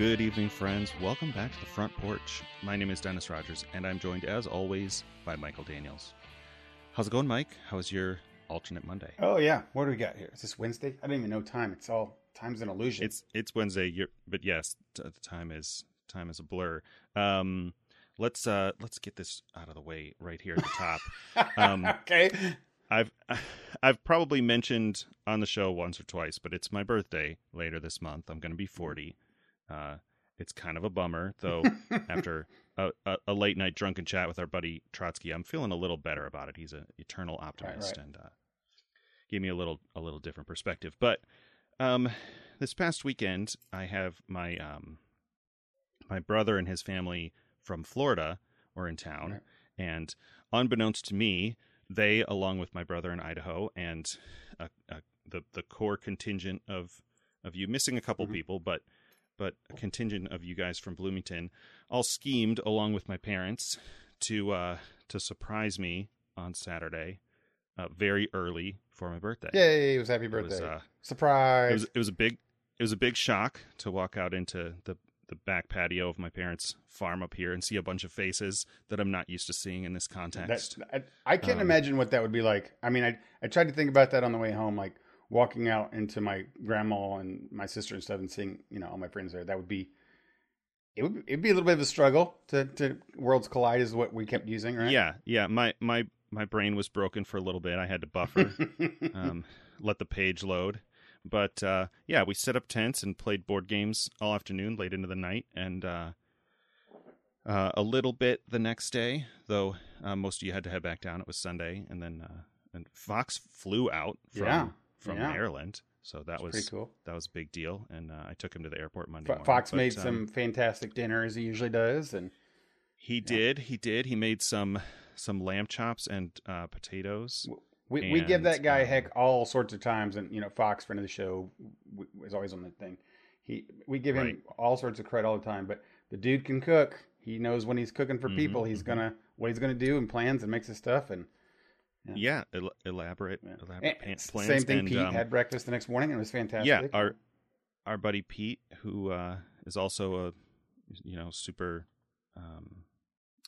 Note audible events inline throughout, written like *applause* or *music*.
Good evening, friends. Welcome back to the front porch. My name is Dennis Rogers, and I'm joined, as always, by Michael Daniels. How's it going, Mike? How was your alternate Monday? Oh yeah, what do we got here? Is this Wednesday? I don't even know time. It's all time's an illusion. It's it's Wednesday, you're, but yes, t- the time is time is a blur. Um, let's uh let's get this out of the way right here at the top. *laughs* Um, okay. I've *laughs* I've probably mentioned on the show once or twice, but it's my birthday later this month. I'm going to be 40. Uh, it's kind of a bummer, *laughs* though. after a, a, a, late night drunken chat with our buddy Trotsky, I'm feeling a little better about it. He's an eternal optimist right, right. and uh, gave me a little a little different perspective. But um, this past weekend, I have my um, my brother and his family from Florida were in town, Right. and unbeknownst to me, they, along with my brother in Idaho and uh, uh, the the core contingent of of you, missing a couple Mhm. people, but but a contingent of you guys from Bloomington, all schemed along with my parents to uh, to surprise me on Saturday, uh, very early for my birthday. Yay! It was happy It was, birthday. uh, Surprise. it was it was a big it was a big shock to walk out into the the back patio of my parents' farm up here and see a bunch of faces that I'm not used to seeing in this context. That, I, I can't Um, imagine what that would be like. I mean, I I tried to think about that on the way home, like walking out into my grandma and my sister and stuff, and seeing you know all my friends there. That would be. It would it'd be a little bit of a struggle to to worlds collide is what we kept using, right? Yeah, yeah. My my my brain was broken for a little bit. I had to buffer, *laughs* um, let the page load. But uh, yeah, we set up tents and played board games all afternoon, late into the night, and uh, uh, a little bit the next day. Though uh, most of you had to head back down. It was Sunday, and then uh, and Fox flew out from Yeah, from yeah. Maryland, so that was cool. that was a big deal. And uh, I took him to the airport Monday. Morning. Fox But, made um, some fantastic dinner as he usually does, and He did. He did. He made some some lamb chops and uh, potatoes. We we give that guy um, heck all sorts of times, and you know Fox, friend of the show, w- is always on the thing. He we give him all sorts of credit all the time, but the dude can cook. He knows when he's cooking for Mhm, people, he's mhm. gonna what he's gonna do and plans and makes his stuff and Yeah, el- elaborate, yeah. elaborate And plans. same thing. and, Pete um, had breakfast the next morning and it was fantastic. Yeah, our our buddy Pete, who uh, is also a you know super um,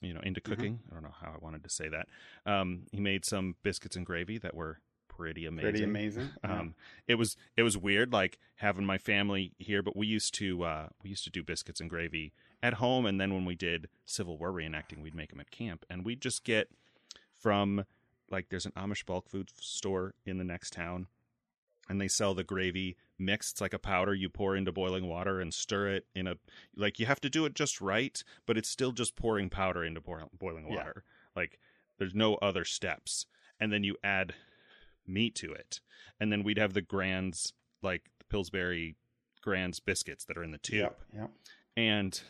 you know into Mm-hmm. cooking. I don't know how I wanted to say that. Um, he made some biscuits and gravy that were pretty amazing. pretty amazing. *laughs* Yeah. Um, it was it was weird, like having my family here. But we used to uh, we used to do biscuits and gravy at home, and then when we did Civil War reenacting, we'd make them at camp, and we'd just get from like there's an Amish bulk food store in the next town, and they sell the gravy mixed. It's like a powder you pour into boiling water and stir it in a like you have to do it just right, but it's still just pouring powder into boil, boiling Yeah. water. Like there's no other steps, and then you add meat to it, and then we'd have the Grands like the Pillsbury Grands biscuits that are in the tube Yep, yep. and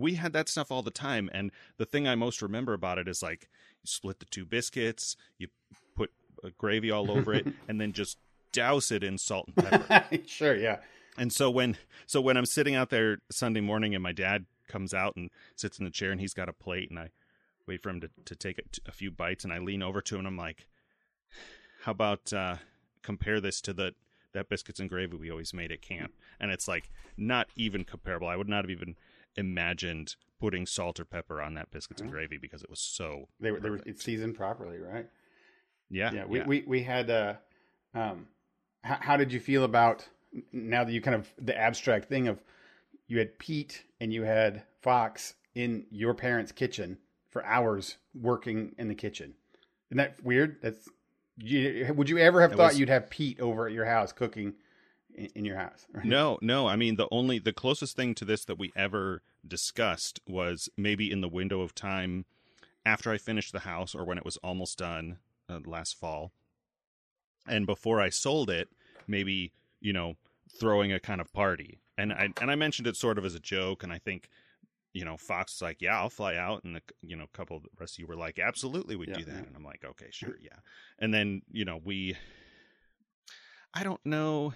we had that stuff all the time and the thing i most remember about it is like you split the two biscuits you put uh, gravy all over it *laughs* and then just douse it in salt and pepper. *laughs* Sure, yeah. and so when so when i'm sitting out there sunday morning and my dad comes out and sits in the chair and he's got a plate and i wait for him to, to take a, a few bites and i lean over to him and i'm like how about uh compare this to the that biscuits and gravy we always made at camp? And it's like not even comparable. I would not have even imagined putting salt or pepper on that biscuits and Mhm. gravy because it was so They were they were it's seasoned properly, right? yeah yeah, we, we we had uh um how, how did you feel about now that you kind of the abstract thing of you had Pete and you had Fox in your parents' kitchen for hours working in the kitchen. Isn't that weird? That's you, would you ever have It thought was- you'd have Pete over at your house cooking in, your house? *laughs* No, no. I mean, the only the closest thing to this that we ever discussed was maybe in the window of time after I finished the house or when it was almost done uh, last fall, and before I sold it, maybe you know throwing a kind of party. And I and I mentioned it sort of as a joke, and I think. You know, Fox was like, "Yeah, I'll fly out," and the you know a couple of the rest of you were like, "Absolutely, we'd Yeah, do that." yeah. And I'm like, "Okay, sure, *laughs* yeah." And then you know we, I don't know.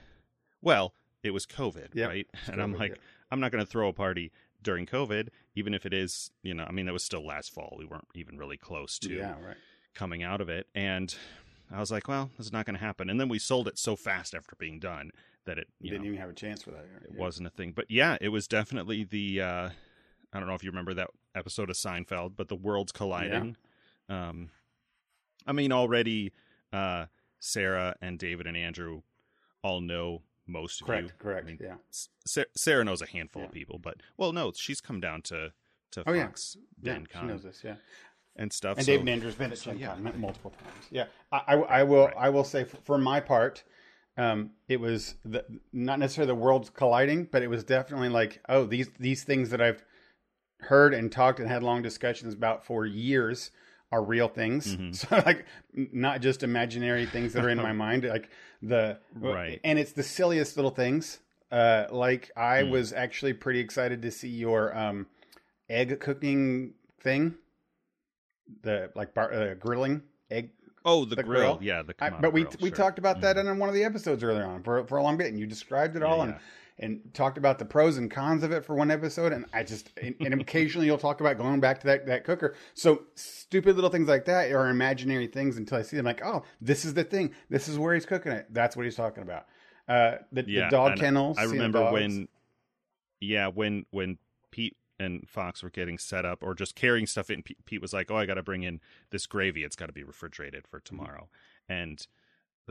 Well, it was COVID, Yep, right? it's And I'm like, yep. I'm not going to throw a party during COVID, even if it is, you know, I mean, that was still last fall. We weren't even really close to yeah, right. coming out of it. And I was like, well, this is not going to happen. And then we sold it so fast after being done that it you Didn't know, even have a chance for that. it wasn't a thing. But yeah, it was definitely the. Uh, I don't know if you remember that episode of Seinfeld, but the worlds colliding. Um, I mean, already uh, Sarah and David and Andrew all know most of Correct, you. correct. I mean, yeah. Sa- Sarah knows a handful of people, but well, no, she's come down to to Oh, yeah. Fox Yeah, Den she knows this, yeah. and stuff. And so- David Andrews been at so, Gen yeah. Con multiple times. Yeah, I, I, I will. Right. I will say for, for my part, um, it was the, not necessarily the worlds colliding, but it was definitely like, oh, these these things that I've heard and talked and had long discussions about for years are real things. Mhm. *laughs* So like, not just imaginary things that are in my *laughs* mind. Like the Right. and it's the silliest little things. Uh, like I Mm. was actually pretty excited to see your um, egg cooking thing the like bar, uh, grilling egg. oh, the, the grill. grill. yeah, the I, but we grill, we sure. talked about that Mhm. in one of the episodes earlier on for for a long bit, and you described it Yeah, all yeah. and and talked about the pros and cons of it for one episode. And I just and, and occasionally you'll talk about going back to that that cooker. So stupid little things like that are imaginary things until I see them. Like, oh, this is the thing. This is where he's cooking it. That's what he's talking about. Uh, the, Yeah, the dog kennels. I remember when, yeah, when when Pete and Fox were getting set up or just carrying stuff in. Pete, was like, "Oh, I got to bring in this gravy. It's got to be refrigerated for Mm-hmm. tomorrow." And was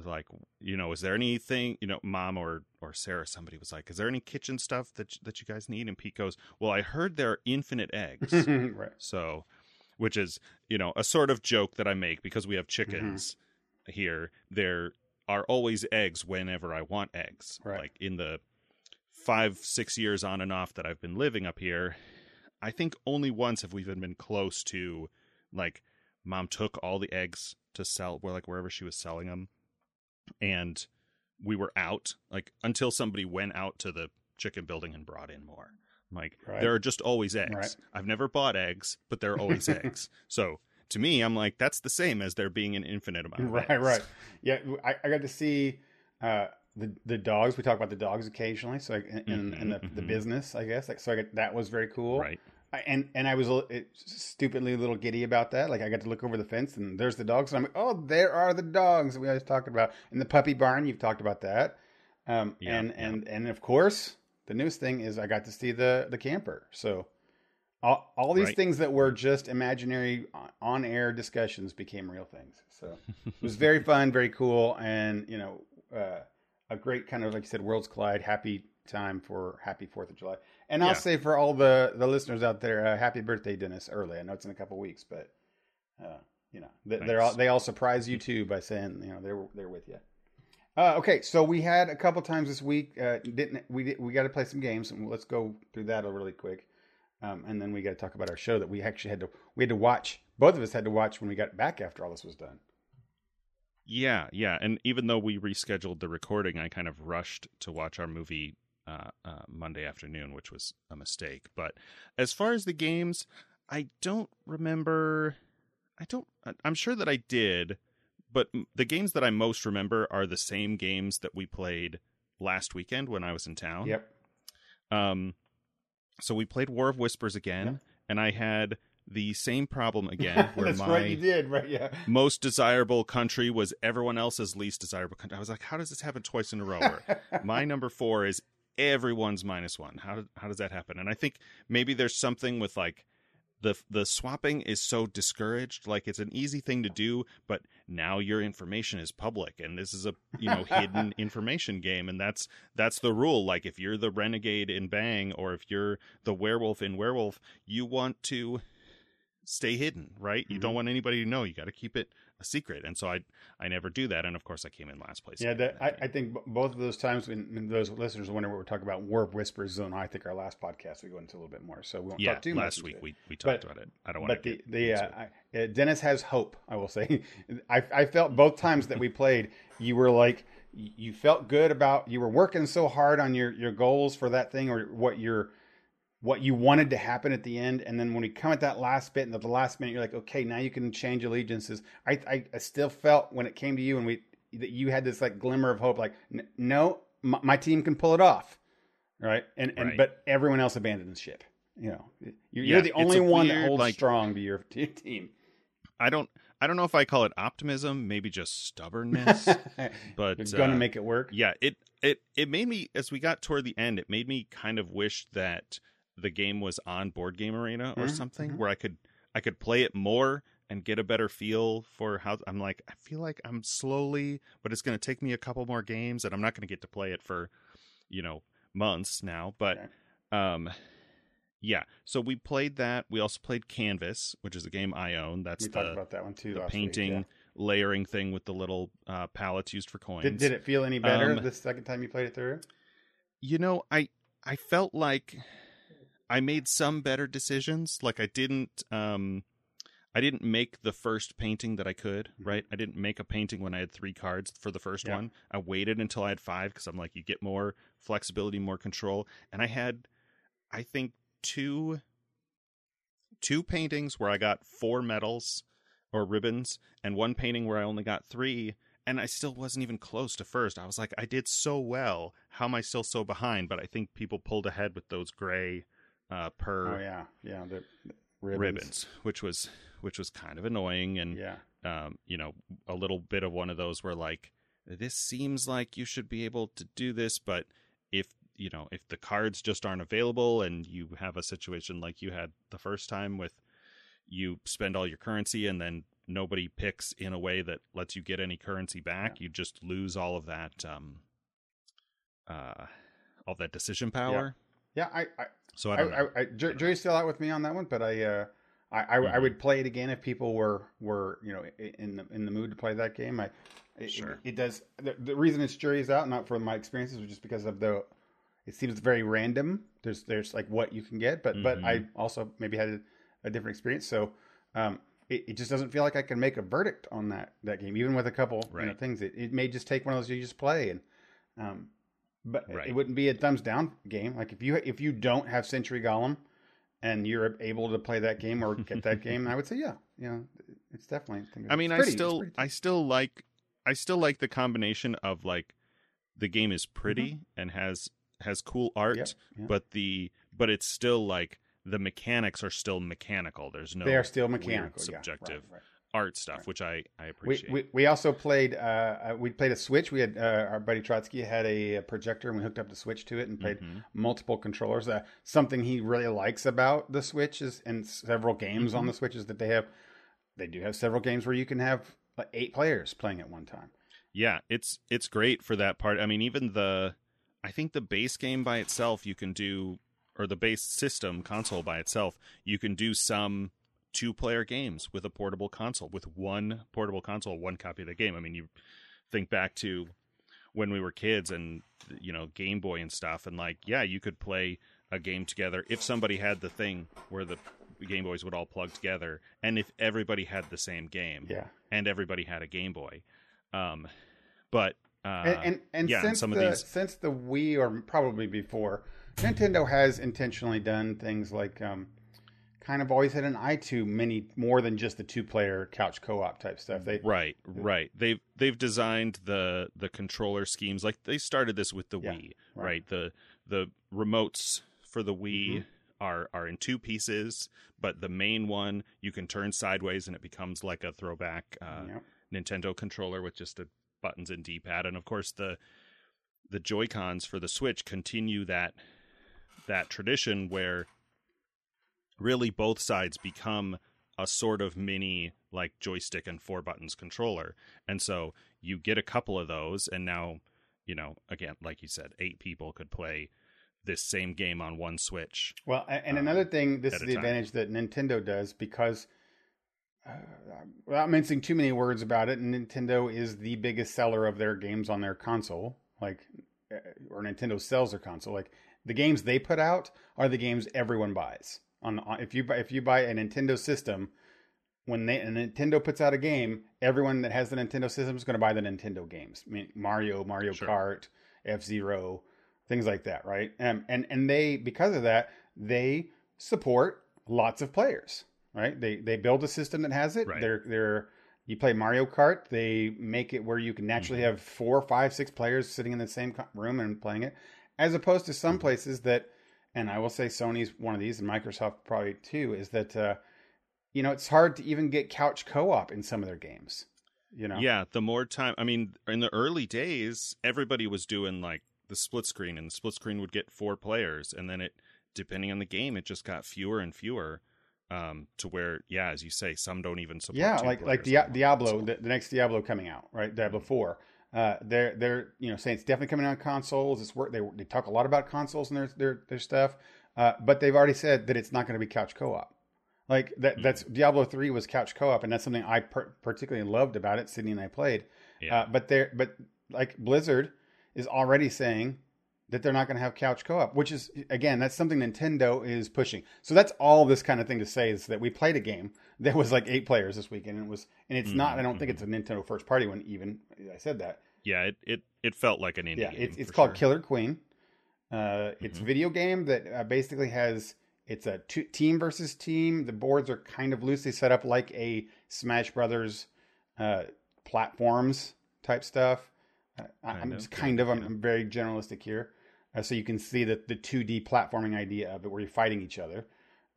like, you know, is there anything, you know, Mom or or Sarah, somebody was like, "Is there any kitchen stuff that that you guys need?" And Pete goes, "Well, I heard there are infinite eggs." *laughs* right. So, which is, you know, a sort of joke that I make because we have Mm-hmm. chickens here. There are always eggs whenever I want eggs. Right. Like in the five, six years on and off that I've been living up here, I think only once have we even been close to like mom took all the eggs to sell where like wherever she was selling them and we were out like until somebody went out to the chicken building and brought in more I'm like Right. there are just always eggs Right. i've never bought eggs but there are always *laughs* eggs so to me i'm like that's the same as there being an infinite amount of right, eggs. right. Yeah, I, I got to see uh, the the dogs. We talk about the dogs occasionally, so I, in, in, in the, the Mhm, mhm. business, I guess. Like, so I got, that was very cool. right I, and and I was a it, stupidly a little giddy about that. Like I got to look over the fence and there's the dogs, and I'm like, oh, there are the dogs that we always talked about. In the puppy barn, you've talked about that. Um, Yeah, and yeah. and and of course, the newest thing is I got to see the the camper. So. All, all these Right. things that were just imaginary on air discussions became real things. So it was very fun, very cool, and you know, uh, a great kind of like you said, worlds collide. Happy time for happy Fourth of July, and I'll say for all the the listeners out there, uh, happy birthday, Dennis. Early, I know it's in a couple weeks, but uh, you know, they, they're all, they all surprise you too by saying you know they're they're with you. Uh, okay, so we had a couple times this week. Uh, didn't we? We got to play some games, and let's go through that really quick. Um, and then we got to talk about our show that we actually had to we had to watch. Both of us had to watch when we got back after all this was done. Yeah, yeah. And even though we rescheduled the recording, I kind of rushed to watch our movie uh, uh, Monday afternoon, which was a mistake. But as far as the games, I don't remember. I don't. I'm sure that I did, but the games that I most remember are the same games that we played last weekend when I was in town. Yep. Um, so we played War of Whispers again, Yeah. and I had the same problem again, *laughs* where That's my right, you did, right? Yeah. most desirable country was everyone else's least desirable country. I was like, how does this happen twice in a row? *laughs* My number four is everyone's minus one. How how does that happen? And I think maybe there's something with like the the swapping is so discouraged. Like it's an easy thing to do, but now your information is public, and this is a you know hidden *laughs* information game, and that's that's the rule. Like if you're the renegade in Bang, or if you're the werewolf in Werewolf, you want to stay hidden, right? You Mhm. don't want anybody to know. You got to keep it a secret. And so I I never do that. And of course, I came in last place. Yeah, that, I, I think both of those times when, when those listeners wonder what we're talking about, War of Whispers Zone. I think our last podcast we go into a little bit more, so we won't yeah. talk too much. Last week we we talked But- about it. I don't want but to the the uh. I, uh, Dennis has hope. I will say, *laughs* I I felt both times that we played, you were like you felt good about you were working so hard on your your goals for that thing or what your what you wanted to happen at the end, and then when we come at that last bit and at the last minute, you're like, okay, now you can change allegiances. I I, I still felt when it came to you and we that you had this like glimmer of hope, like "N- no, my, my team can pull it off, right? And and Right. but everyone else abandoned the ship. You know, you're, Yeah, you're the only one that holds like- strong to your, to your team. I don't I don't know if I call it optimism, maybe just stubbornness, *laughs* but It's going to uh, make it work. yeah, it it it made me as we got toward the end, it made me kind of wish that the game was on Board Game Arena or Mhm, something mhm. where I could I could play it more and get a better feel for how I'm like I feel like I'm slowly, but it's going to take me a couple more games and I'm not going to get to play it for you know months now, but um yeah, so we played that. We also played Canvas, which is a game I own. That's We the talked about that one too. the last week, painting yeah. layering thing with the little uh, pallets used for coins. Did, did it feel any better Um, the second time you played it through? you know, I I felt like I made some better decisions. Like I didn't um I didn't make the first painting that I could, right? I didn't make a painting when I had 3 cards for the first Yeah. one. I waited until I had 5 cuz I'm like you get more flexibility, more control. And I had I think two two paintings where I got 4 medals or ribbons and one painting where I only got 3 and I still wasn't even close to first. I was like, I did so well. How am I still so behind? But I think people pulled ahead with those gray uh, per Oh yeah, yeah. The, ribbons. ribbons. which was which was kind of annoying, and Yeah, um, you know, a little bit of one of those where like, this seems like you should be able to do this, but if you know if the cards just aren't available and you have a situation like you had the first time with you spend all your currency and then nobody picks in a way that lets you get any currency back you just lose all of that um uh all that decision power yeah. I, I, so i I, don't know I, I, Jer- Jerry's still out with me on that one, but I, uh, I, I, I Mhm. would play it again if people were, were you know, in the in the mood to play that game. I, it, Sure. it, it does. The, the reason it's jury's out, not for my experiences, was just because of the. It seems very random. There's there's like what you can get, but but I Mm-hmm. also maybe had a, a different experience. So, um, it, it just doesn't feel like I can make a verdict on that that game, even with a couple you know, things. It, it may just take one of those you just play and. Um, but Right. it wouldn't be a thumbs down game. Like if you if you don't have Century Golem, and you're able to play that game or get that game, I would say yeah, you know, it's definitely. I mean, I still. I still like, I still like the combination of like, the game is pretty Mm-hmm. and has has cool art, Yep, yep. but the but it's still like the mechanics are still mechanical. There's no they are still mechanical, yeah, subjective right, right. Art stuff, which I I appreciate. we we also played uh, uh we played a Switch. We had uh, our buddy Trotsky had a, uh projector and we hooked up the Switch to it and played Mhm. multiple controllers. Uh, something he really likes about the Switch is and several games on Mhm. the Switch is that they have they do have several games where you can have like eight players playing at one time. Yeah, it's it's great for that part. I mean, even the I think the base game by itself you can do or the base system console by itself, you can do some two player games with a portable console with one portable console, one copy of the game. I mean, you think back to when we were kids and you know, Game Boy and stuff and like, yeah, you could play a game together if somebody had the thing where the Game Boys would all plug together and if everybody had the same game Yeah. and everybody had a Game Boy. Um, but uh, and and, and yeah, since some the of these- since the Wii or probably before, Nintendo has intentionally done things like um, kind of always had an eye to many more than just the two player couch co op type stuff. They right, right, they've they've designed the the controller schemes like they started this with the Yeah, Wii, right. right? The the remotes for the Wii Mhm. are are in two pieces, but the main one you can turn sideways and it becomes like a throwback uh, Yep. Nintendo controller with just the buttons and D pad, and of course the the Joy Cons for the Switch continue that that tradition where really both sides become a sort of mini like joystick and four buttons controller, and so you get a couple of those, and now you know again like you said, eight people could play this same game on one Switch. Well, and um, another thing, this is the advantage that Nintendo does because, uh, without mincing too many words about it, Nintendo is the biggest seller of their games on their console. Like, uh, or Nintendo sells their console. Like the games they put out are the games everyone buys. On, on if you buy if you buy a Nintendo system, when they a Nintendo puts out a game, everyone that has the Nintendo system is going to buy the Nintendo games. I mean, Mario, Mario Sure. Kart, F Zero, things like that, right? Um, and and they because of that they support lots of players, right? They they build a system that has it. Right. They're they're you play Mario Kart, they make it where you can naturally have four, five, six players sitting in the same room and playing it, as opposed to some places that, and I will say Sony's one of these, and Microsoft probably too, is that uh, you know, it's hard to even get couch co-op in some of their games. You know, Yeah, the more time. I mean, in the early days, everybody was doing like the split screen, and the split screen would get four players, and then it, depending on the game, it just got fewer and fewer. Um, to where, yeah, as you say, some don't even support. yeah, like like anymore. Diablo, the, the next Diablo coming out, right? Diablo Four. Uh, they're they're you know saying it's definitely coming out on consoles. It's work. They they talk a lot about consoles and their their their stuff, uh, but they've already said that it's not going to be couch co-op. Like that Mm-hmm. that's Diablo Three was couch co-op, and that's something I per- particularly loved about it. Sydney and I played, Yeah. uh, but they're but like Blizzard is already saying that they're not going to have couch co-op, which is again that's something Nintendo is pushing. So that's all this kind of thing to say is that we played a game that was like eight players this weekend, and it was and it's not. I don't think it's a Nintendo first party one. Even I said that. yeah, it, it it felt like an indie. Yeah, game it's it's called sure. Killer Queen. Uh, it's a Mhm. video game that uh, basically has it's a two, team versus team. The boards are kind of loosely set up like a Smash Brothers uh, platforms type stuff. Uh, I- of, just kind of I'm. I'm very generalistic here, uh, so you can see that the 2D platforming idea of it, where you're fighting each other,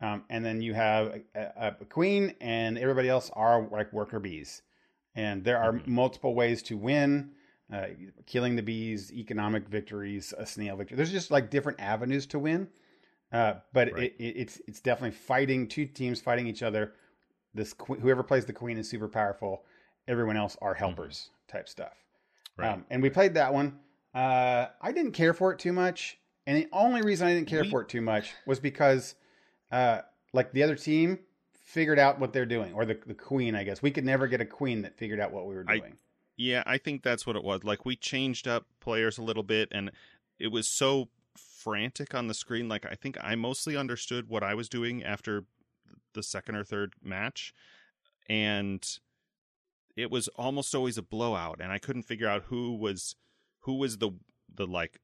um, and then you have a, a, queen, and everybody else are like worker bees, and there are Mhm. multiple ways to win uh, killing the bees, economic victories, a snail victory. There's just like different avenues to win, uh, but Right. it, it, it's it's definitely fighting two teams fighting each other. This que- whoever plays the queen is super powerful. Everyone else are helpers type stuff. Right. Um, and we played that one. Uh, I didn't care for it too much, and the only reason I didn't care We- for it too much was because, uh, like the other team figured out what they're doing, or the the queen. I guess we could never get a queen that figured out what we were I- doing. Yeah, I think that's what it was. Like we changed up players a little bit and it was so frantic on the screen like I think I mostly understood what I was doing after the second or third match and it was almost always a blowout and I couldn't figure out who was who was the the like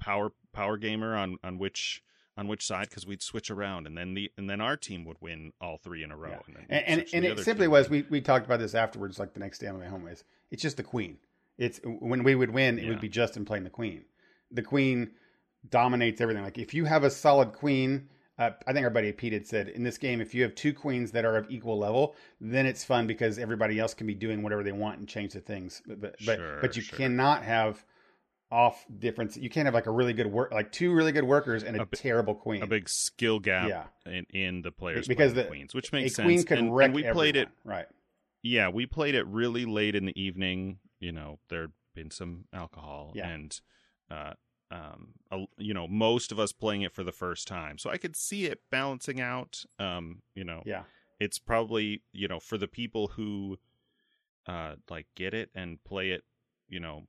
power power gamer on on which on which side because we'd switch around and then the and then our team would win all three in a row Yeah. and and and, and it simply team. was we, we talked about this afterwards like the next day on my home is it's just the queen it's when we would win it Yeah. would be justin playing the queen the queen dominates everything like if you have a solid queen uh, i think our buddy pete had said in this game if you have two queens that are of equal level then it's fun because everybody else can be doing whatever they want and change the things but but, but, Sure, but you sure. cannot have off difference you can't have like a really good work like two really good workers and a, A terrible queen a big skill gap Yeah. in, in the players Because the- queens, which makes queen sense. could and, wreck and we played it. right Yeah, we played it really late in the evening. You know, there'd been some alcohol, Yeah. and uh, um, a, you know, most of us playing it for the first time, so I could see it balancing out. Um, you know, yeah. it's probably you know for the people who uh like get it and play it you know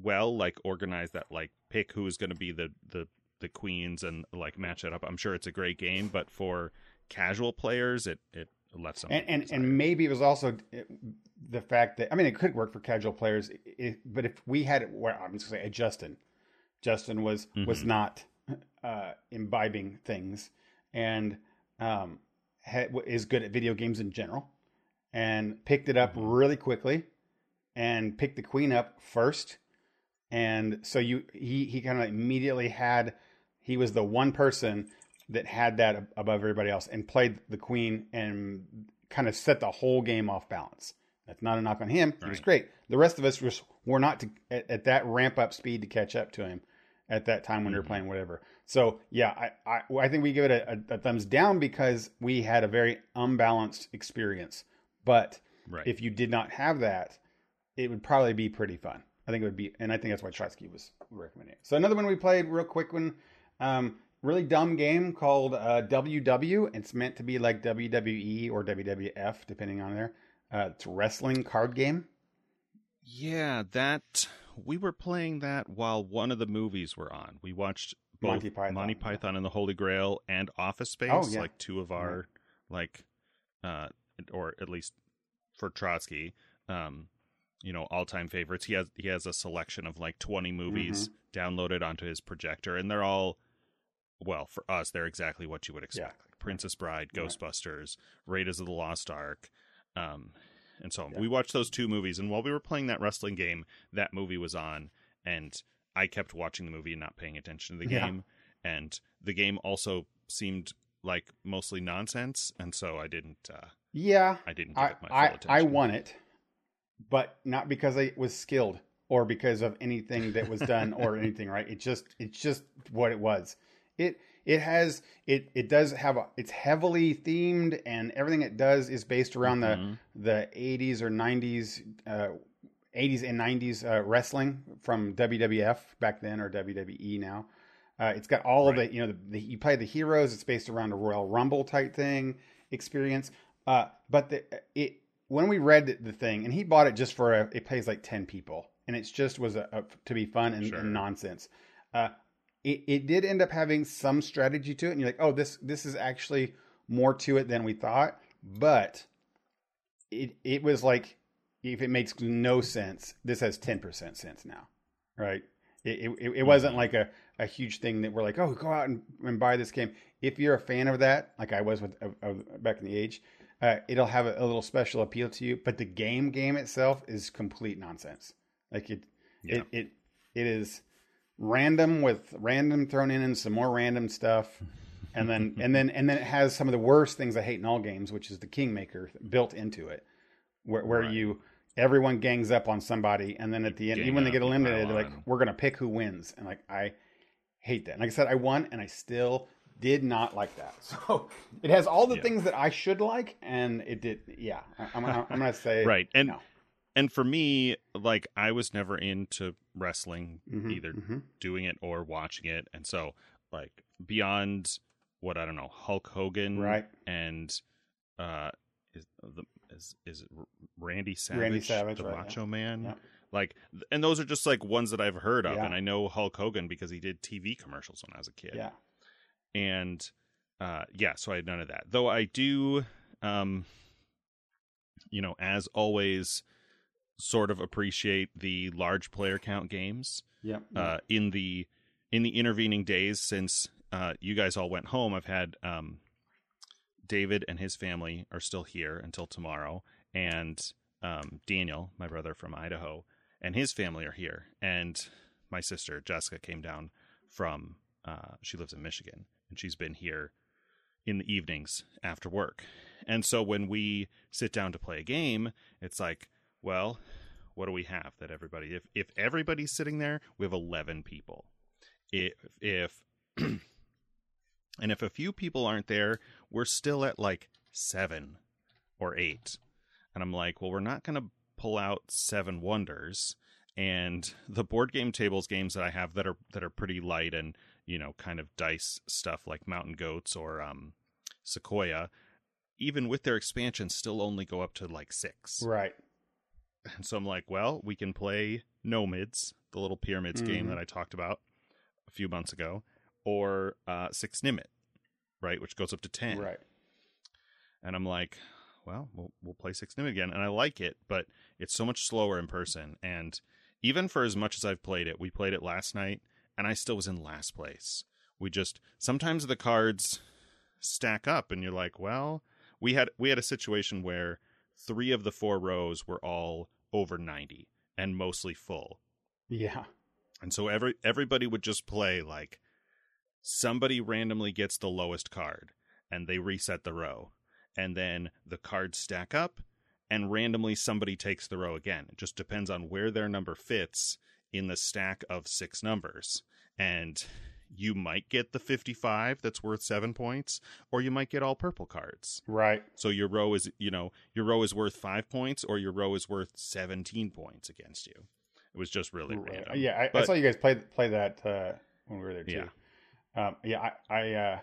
well like organize that like pick who's going to be the the the queens and like match it up. I'm sure it's a great game but for casual players it it left some and and, and maybe it was also uh, the fact that I mean it could work for casual players, i but if we had it, where I'm just going to say Justin, Justin was was Mhm. not uh, imbibing things, and um, ha- is good at video games in general, and picked it up Mhm. really quickly, and picked the queen up first, and so you he he kind of immediately had he was the one person that had that above everybody else and played the queen and kind of set the whole game off balance. That's not a knock on him. He was great. The rest of us were not to, at, at that ramp up speed to catch up to him at that time when we were Mhm. playing whatever. So yeah, I, I I think we give it a, a, thumbs down because we had a very unbalanced experience. But right if you did not have that, it would probably be pretty fun. I think it would be, and I think that's why Trotsky was recommending it. So another one we played, real quick one, um, really dumb game called uh, WW. It's meant to be like WWE or WWF, depending on there. Uh, it's a wrestling card game. yeah that we were playing that while one of the movies were on we watched both Monty Python, Monty yeah. And the Holy Grail and Office Space, Oh, yeah. like two of our like uh or at least for Trotsky, um, you know, all time favorites. He has he has a selection of like twenty movies Mm-hmm. downloaded onto his projector, and they're all well for us. They're exactly what you would expect: like Princess Bride. Ghostbusters, Raiders of the Lost Ark. Um, and so. Yeah. we watched those two movies, and while we were playing that wrestling game, that movie was on, and I kept watching the movie and not paying attention to the Yeah. game. And the game also seemed like mostly nonsense, and so I didn't. Uh, Yeah, I didn't give I it my full I, attention. I won it, but not because I was skilled or because of anything that was done or *laughs* anything. Right? It just it's just what it was. It it has it it does have a it's heavily themed and everything it does is based around Mhm. the the 80s or 90s uh 80s and 90s uh, wrestling from WWF back then or WWE now. Uh, it's got all of Right. it. You know, the, the, you play the heroes. It's based around a Royal Rumble type thing experience. Uh, but the, it when we read the, the thing, and he bought it just for a, it plays like ten people, and it's just was a, a, to be fun and, Sure. and nonsense. It, it did end up having some strategy to it, and you're like, oh, this this is actually more to it than we thought. But it it was like if it makes no sense, this has ten percent sense now, right? It it, it wasn't Mhm. like a, a huge thing that we're like, oh, go out and, and buy this game. If you're a fan of that, like I was with of, of back in the age, uh, it'll have a, a little special appeal to you. But the game game itself is complete nonsense. Like it Yeah. it it it is random with random thrown in and some more random stuff. And then and then and then it has some of the worst things I hate in all games, which is the kingmaker built into it, where where Right. you everyone gangs up on somebody, and then at the end, gang even when they get eliminated, they're like, "We're gonna pick who wins," and like I hate that. And like I said, I won, and I still did not like that. *laughs* So it has all the Yeah. things that I should like, and it did. Yeah, I- I'm gonna, I'm gonna say right, and no. and for me, like I was never into wrestling, Mhm, either mhm. doing it or watching it, and so like beyond what I don't know, Hulk Hogan, right. and uh, is the is is it Randy Savage, Randy Savage, the right, yeah. Macho Man, Yeah. like, and those are just like ones that I've heard of, Yeah. and I know Hulk Hogan because he did TV commercials when I was a kid, Yeah, and uh, yeah, so I had none of that. Though I do, um, you know, as always, sort of appreciate the large player count games yeah, uh, in the in the intervening days since uh, you guys all went home. I've had um, David and his family are still here until tomorrow, and um, Daniel, my brother from Idaho, and his family are here, and my sister Jessica came down from. Uh, she lives in Michigan, and she's been here in the evenings after work. And so when we sit down to play a game, it's like, well, what do we have that everybody if if everybody's sitting there, we have 11 people. If if *clears throat* and if a few people aren't there, we're still at like 7 or 8. And I'm like, well, we're not going to pull out seven wonders and the board game tables games that I have that are that are pretty light and you know kind of dice stuff like Mountain Goats or um, Sequoia, even with their expansion, still only go up to like six. right. And *laughs* so I'm like, well, we can play Nomids, the little pyramids game Mhm. that I talked about a few months ago, or uh, Six Nimmt, right, which goes up to ten. Right. And I'm like, well, we'll we'll play Six Nimmt again, and I like it, but it's so much slower in person. And even for as much as I've played it, we played it last night, and I still was in last place. We just sometimes the cards stack up, and you're like, well, we had we had a situation where three of the four rows were all over ninety and mostly full. Yeah. And so every everybody would just play like somebody randomly gets the lowest card and they reset the row. And then the cards stack up and randomly somebody takes the row again. It just depends on where their number fits in the stack of six numbers. And you might get the 55 that's worth 7 points or you might get all purple cards. Right. So your row is, you know, your row is worth 5 points or your row is worth 17 points against you. It was just really Right. random. Yeah, I, I saw you guys play play that uh, when we were there too. Yeah. Um, yeah, I I, uh,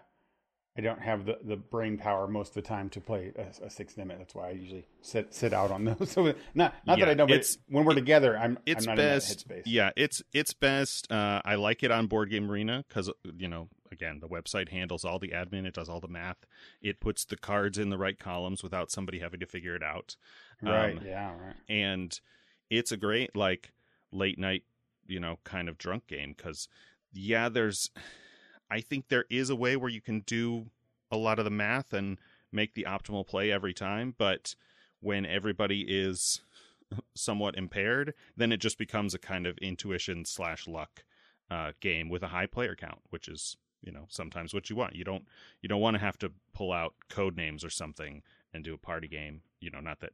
I don't have the, the brain power most of the time to play a, a six Nimmt. That's why I usually sit sit out on those. *laughs* So not not that I don't. But it's- when we're together, I'm it's I'm not best in that headspace. yeah it's it's best uh i like it on board game arena because you know again the website handles all the admin it does all the math it puts the cards in the right columns without somebody having to figure it out Right. Um, yeah. Right. and it's a great like late night you know kind of drunk game because yeah there's i think there is a way where you can do a lot of the math and make the optimal play every time but when everybody is *laughs* somewhat impaired then it just becomes a kind of intuition slash luck uh, game with a high player count which is you know sometimes what you want. You don't you don't want to have to pull out code names or something and do a party game. You know, not that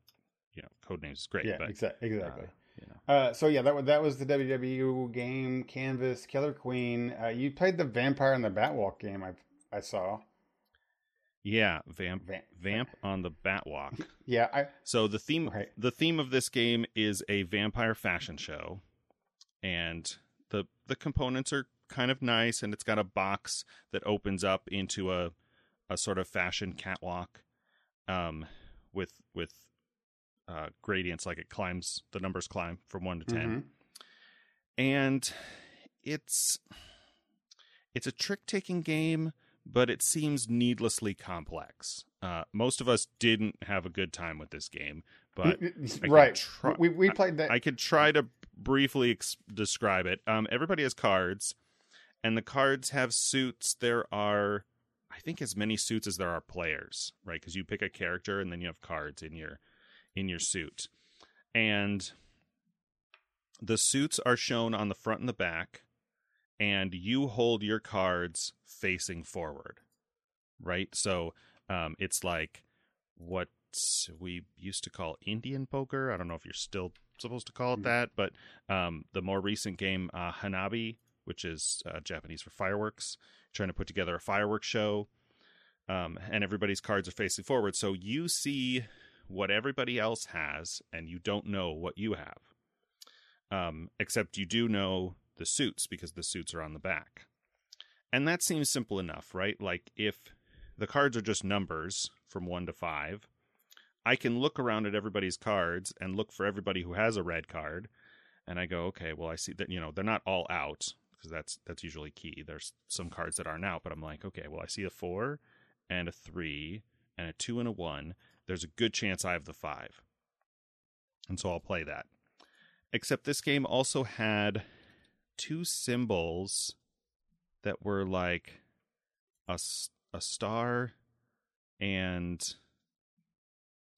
you know code names is great. Yeah, but, exa- exactly. uh, know. Uh, so yeah, that was that was the WWE game Canvas Killer Queen. Uh, you played the Vampire and the Batwalk game. I I saw. Yeah, vamp Va- vamp on the Batwalk. *laughs* Yeah, I So the theme Right. the theme of this game is a vampire fashion show, and the the components are kind of nice, and it's got a box that opens up into a a sort of fashion catwalk, um, with with uh, gradients like it climbs the numbers climb from one to 10 Mhm. and it's it's a trick taking game but it seems needlessly complex uh, most of us didn't have a good time with this game but right. try- we we played that. i could try to briefly ex- describe it um, everybody has cards and the cards have suits there are i think as many suits as there are players right because you pick a character and then you have cards in your in your suit. And the suits are shown on the front and the back and you hold your cards facing forward right? So um, it's like what we used to call indian poker. I don't know if you're still supposed to call it Hmm. that but um, the more recent game uh, hanabi which is uh, japanese for fireworks trying to put together a fireworks show. Um, and everybody's cards are facing forward. So you see what everybody else has and you don't know what you have um, except you do know the suits because the suits are on the back. And that seems simple enough, right? Like if the cards are just numbers from one to five, I can look around at everybody's cards and look for everybody who has a red card. And I go, okay, well, I see that, you know, they're not all out because that's, that's usually key. There's some cards that aren't out, but I'm like, okay, well, I see a four and a three and a two and a one. There's a good chance I have the five. And so I'll play that. Except this game also had two symbols that were like a, a star and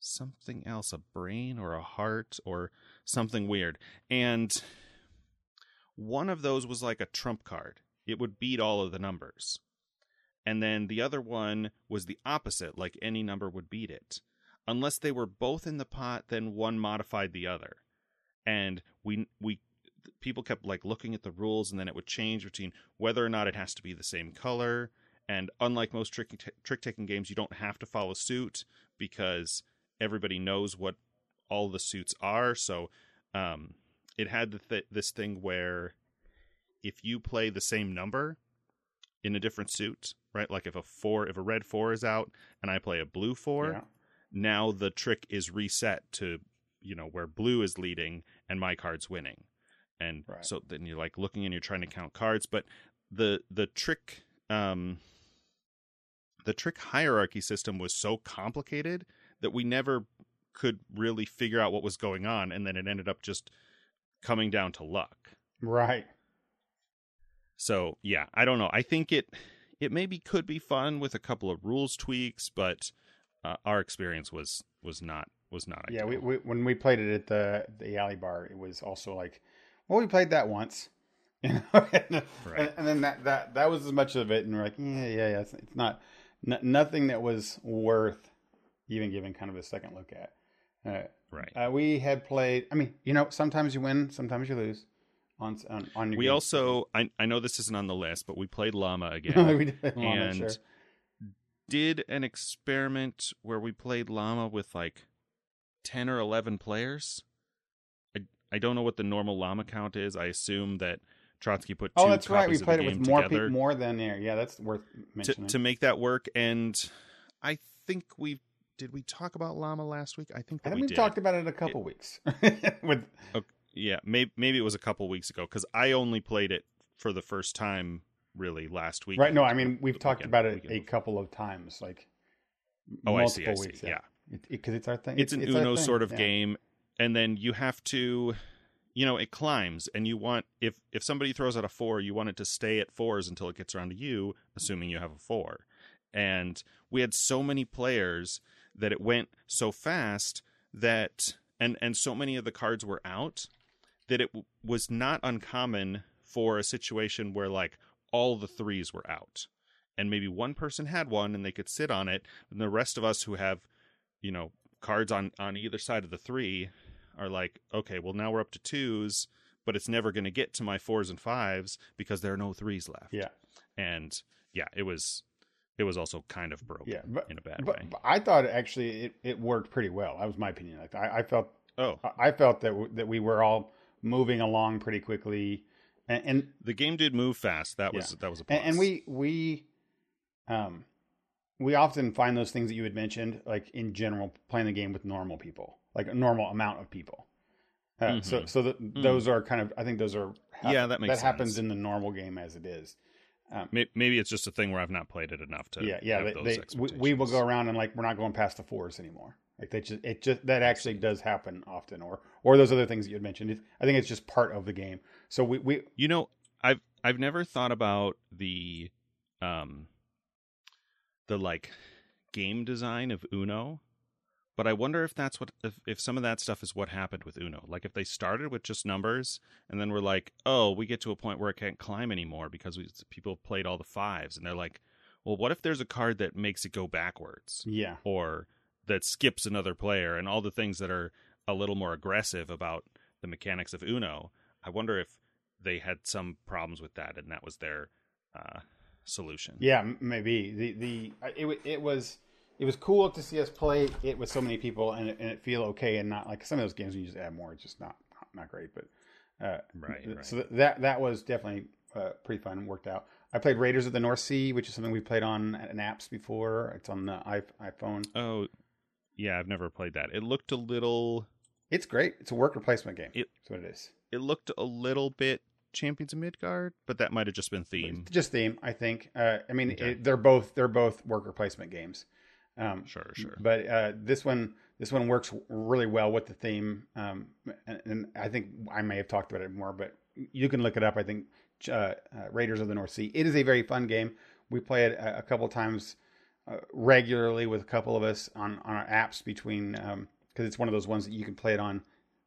something else a brain or a heart or something weird and one of those was like a trump card it would beat all of the numbers and then the other one was the opposite like any number would beat it unless they were both in the pot then one modified the other. And we we people kept like looking at the rules and then it would change between whether or not it has to be the same color. And unlike most trick trick taking games you don't have to follow suit because everybody knows what all the suits are. So um it had th- this thing where if you play the same number in a different suit right like if a 4 if a red 4 is out and I play a blue 4 Yeah. Now the trick is reset to you know where blue is leading and my card's winning and Right. so then you're like looking and you're trying to count cards but the the trick um the trick hierarchy system was so complicated that we never could really figure out what was going on and then it ended up just coming down to luck Right. so yeah i don't know i think it it maybe could be fun with a couple of rules tweaks but uh, our experience was was not was not Yeah, we, ideal. we when we played it at the the alley bar, it was also like, well, we played that once, *laughs* you know, and, Right. and then that that that was as much of it, and we're like, yeah, yeah, yeah, it's, it's not n- nothing that was worth even giving kind of a second look at. Uh, right uh, we had played. I mean, you know, sometimes you win, sometimes you lose. On on, on your we games. also I, I know this isn't on the list but we played llama *laughs* again we did Llama, and sure. Did an experiment where we played llama with like 10 or 11 players i, I don't know what the normal llama count is i assume that trotsky put oh, two Oh, that's right. We played it with more people, more than there. Yeah, that's worth to, mentioning. to make that work and i think we did we talk about llama last week i think I think we talked about it a couple weeks. *laughs* with yeah maybe, maybe it was a couple weeks ago because i only played it for the first time really last week right, no, I mean we've talked weekend- about it a couple of times, like oh i see multiple i see weeks. yeah because it's our thing. it's, an our uno sort of yeah. game and then you have to you know it climbs and you want if if somebody throws out a four you want it to stay at fours until it gets around to you assuming you have a four and we had so many players that it went so fast that and and so many of the cards were out that it w- was not uncommon for a situation where like all the threes were out and maybe one person had one and they could sit on it, and the rest of us who have, you know, cards on on either side of the three are like, okay, well now we're up to twos, but it's never going to get to my fours and fives because there are no threes left. Yeah. and yeah, it was it was also kind of broken Yeah, but- in a bad But, way. but I thought actually it, it worked pretty well. That was my opinion. Like I, I felt Oh, I felt that w- that we were all moving along pretty quickly, and and, the game did move fast. That was that was a plus. and, and we we um we often find those things that you had mentioned, like in general, playing the game with normal people, like a normal amount of people. Uh, So Mhm. so that those are kind of I think those are Yeah, that makes that happens in the normal game as it is. May- maybe it's just a thing where I've not played it enough to yeah, yeah. have They, those they, we, we will go around and like we're not going past the fours anymore. Like that, just it just that actually does happen often, or or those other things that you had mentioned. I think it's just part of the game. So we we You know, I've I've never thought about the um the like game design of Uno, but I wonder if that's what if, if some of that stuff is what happened with Uno. Like if they started with just numbers and then we're like, "Oh, we get to a point where it can't climb anymore because we, people played all the fives, And they're like, "Well, what if there's a card that makes it go backwards?" yeah or that skips another player and all the things that are a little more aggressive about the mechanics of Uno. I wonder if they had some problems with that and that was their uh, solution. yeah maybe the the it it was it was cool to see us play it with so many people and it, and it feel okay and not like some of those games when you just add more. It's just not not great, but. Uh, Right, right. So that that was definitely uh, pretty fun and worked out. I played Raiders of the North Sea, which is something we played on an apps before. It's on the iPhone. Oh, yeah, I've never played that. It looked a little. It's great. It's a worker placement game. It- That's what it is. It looked a little bit Champions of Midgard, but that might have just been theme. Just theme, I think. Uh, I mean, Okay. it, they're both they're both worker placement games. Um, Sure, sure. But uh, this one this one works really well with the theme, um, and, and I think I may have talked about it more, but you can look it up. I think uh, uh, Raiders of the North Sea. It is a very fun game. We play it a, a couple times uh, regularly with a couple of us on on our apps between because it's one of those ones that you can play it on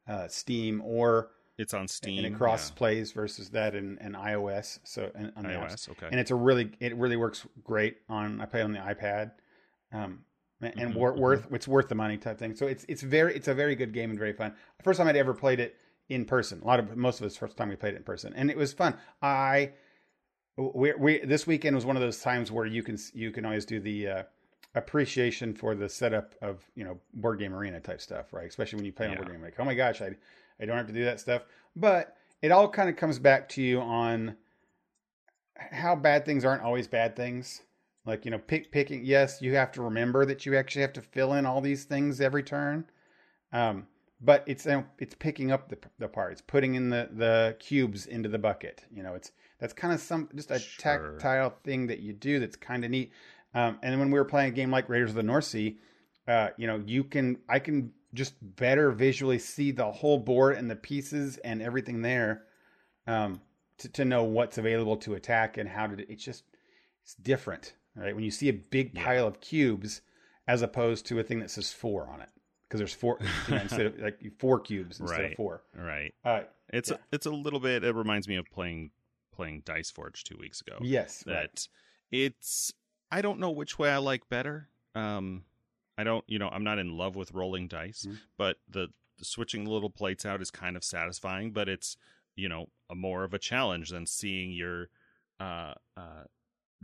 uh, Steam or It's on Steam. and it cross plays versus that in, in iOS. So and, on yeah. apps iOS. Okay. and it's a really it really works great on I play on the iPad, um, and Mhm, wor- mhm. worth it's worth the money type thing. So it's it's very it's a very good game and very fun. First time I'd ever played it in person. A lot of most of us first time we played it in person, and it was fun. I we we this weekend was one of those times where you can you can always do the uh, appreciation for the setup of you know board game arena type stuff, right? Especially when you play on Yeah. board game, like oh my gosh, I I don't have to do that stuff. But it all kind of comes back to you on how bad things aren't always bad things. Like you know, pick picking. Yes, you have to remember that you actually have to fill in all these things every turn. Um, but it's uh, it's picking up the the parts, putting in the the cubes into the bucket. You know, it's that's kind of some just a Sure. tactile thing that you do that's kind of neat. Um, and when we were playing a game like Raiders of the North Sea, uh, you know, you can I can just better visually see the whole board and the pieces and everything there, um, to to know what's available to attack and how to. It's just it's different, right? When you see a big Yeah. pile of cubes as opposed to a thing that says four on it, because there's four you know, *laughs* instead of like four cubes instead of four. right. Uh, It's Yeah. it's a little bit. It reminds me of playing playing Dice Forge two weeks ago. yes, right. that it's I don't know which way I like better. Um I don't, you know, I'm not in love with rolling dice, Mhm. but the, the switching the little plates out is kind of satisfying, but it's, you know, a more of a challenge than seeing your uh uh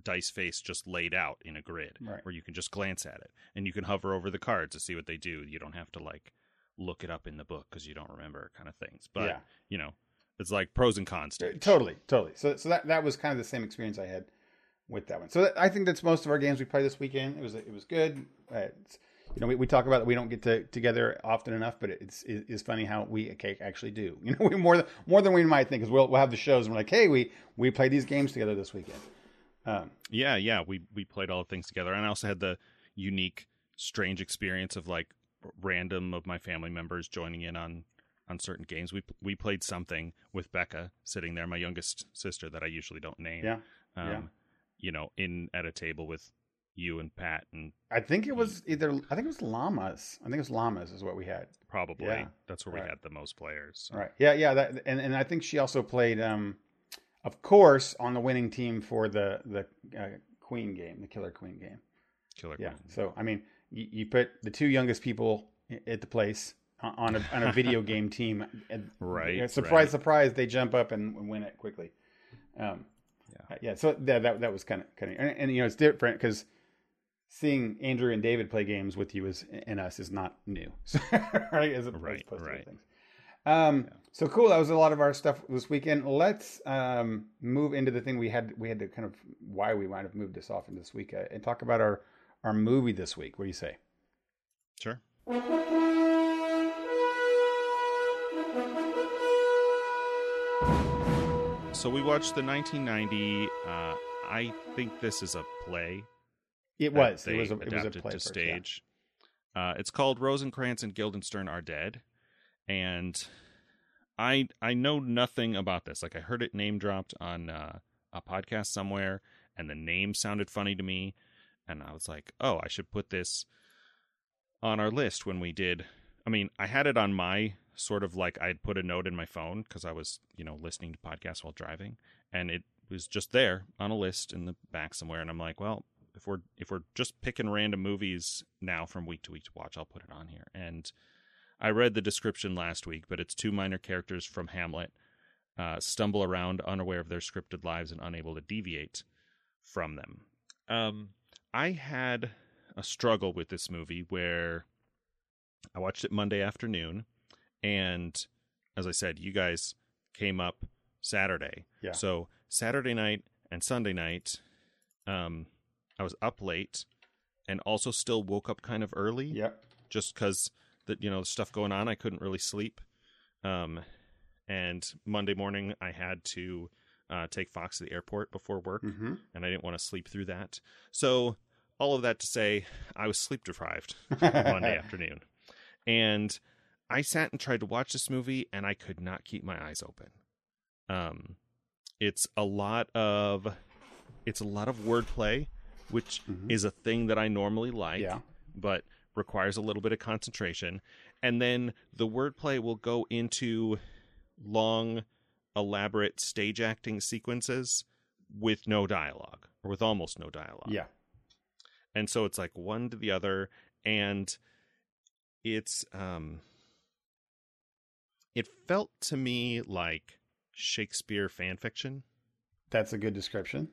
dice face just laid out in a grid Right. where you can just glance at it and you can hover over the cards to see what they do. You don't have to like look it up in the book because you don't remember kind of things. But yeah. you know, it's like pros and cons. Uh, stage. Totally, totally. So, so that that was kind of the same experience I had with that one. So that, I think that's most of our games we played this weekend. It was it was good. It's, you know, we, we talk about that we don't get to, together often enough, but it's it, it's funny how we actually do. *laughs* You know, we more than more than we might think. Because we'll we'll have the shows and we're like, hey, we we played these games together this weekend. Um, Yeah, yeah, we we played all the things together, and I also had the unique, strange experience of like random of my family members joining in on on certain games. We we played something with Becca sitting there, my youngest sister that I usually don't name. Yeah, um, yeah. You know, in at a table with you and Pat, and I think it was either I think it was llamas. I think it was llamas is what we had. probably Yeah, that's where we right. had the most players. so. Right. Yeah, yeah. That and, and I think she also played, um, of course, on the winning team for the the uh, Queen game, the Killer Queen game. Killer Yeah. Queen. So I mean, you, you put the two youngest people i- at the place on- a on a video *laughs* game team. And, Right, Surprise, right. surprise! They jump up and win it quickly. Um, Yeah. yeah. So that that, that was kind of kind of and, and you know it's different because seeing Andrew and David play games with you is and us is not new, *laughs* right? As, Right, right. things. Um, So cool. That was a lot of our stuff this weekend. Let's um, move into the thing we had. We had to kind of why we might have moved this off into this week uh, and talk about our our movie this week. What do you say? Sure. So we watched the 1990. Uh, I think this is a play. It was. It was a. It was a play to first, yeah. stage. Uh, it's called Rosencrantz and Guildenstern Are Dead, and I I know nothing about this. Like I heard it name dropped on uh, a podcast somewhere, and the name sounded funny to me, and I was like, oh, I should put this on our list when we did. I mean, I had it on my sort of like I'd put a note in my phone because I was you know listening to podcasts while driving, and it was just there on a list in the back somewhere, and I'm like, well, if we're if we're just picking random movies now from week to week to watch, I'll put it on here. And I read the description last week, but it's two minor characters from Hamlet uh, stumble around unaware of their scripted lives and unable to deviate from them. Um, I had a struggle with this movie where I watched it Monday afternoon, and as I said, you guys came up Saturday. Yeah. So Saturday night and Sunday night, um, I was up late, and also still woke up kind of early Yep. just because the you know stuff going on. I couldn't really sleep. Um, and Monday morning I had to uh, take Fox to the airport before work, Mm-hmm. and I didn't want to sleep through that. So all of that to say, I was sleep deprived *laughs* Monday afternoon, and I sat and tried to watch this movie, and I could not keep my eyes open. Um, it's a lot of it's a lot of wordplay, which Mhm. is a thing that I normally like Yeah. but requires a little bit of concentration. And then the wordplay will go into long, elaborate stage acting sequences with no dialogue, or with almost no dialogue. Yeah. And so it's like one to the other, and it's um it felt to me like Shakespeare fan fiction. That's a good description.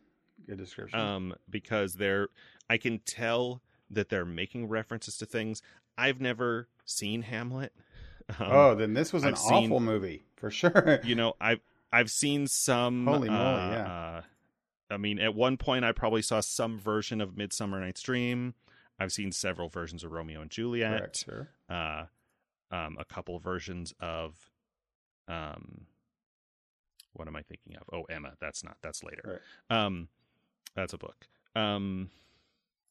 Good description. um, because they're I can tell that they're making references to things. I've never seen Hamlet. Um, oh, then this was an I've seen- awful movie for sure. you know, I've I've seen some. Holy moly, uh, yeah. uh, I mean, at one point, I probably saw some version of Midsummer Night's Dream. I've seen several versions of Romeo and Juliet. Correct, sure. Uh, um, a couple versions of, um, what am I thinking of? Oh, Emma. That's not. That's later. Um, that's a book. Um,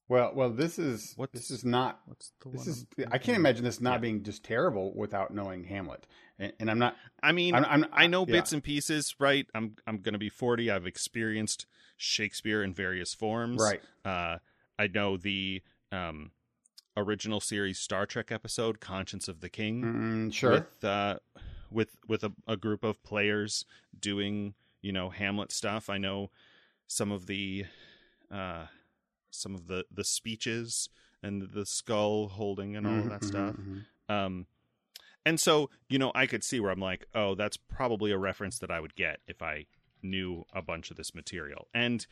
Well, well, this is What's- this is not. what's the This one? is. I'm I can't imagine this not Yeah. being just terrible without knowing Hamlet, and, and I'm not. I mean, I'm, I'm, I know yeah. bits and pieces, right? I'm I'm going to be 40. I've experienced Shakespeare in various forms. Right. Uh, I know the um, original series Star Trek episode "Conscience of the King" Mm, sure. with uh, with with a, a group of players doing you know Hamlet stuff. I know some of the uh, some of the the speeches and the skull holding and all of that Mhm, stuff. mhm, Um, and so, you know, I could see where I'm like, oh, that's probably a reference that I would get if I knew a bunch of this material. And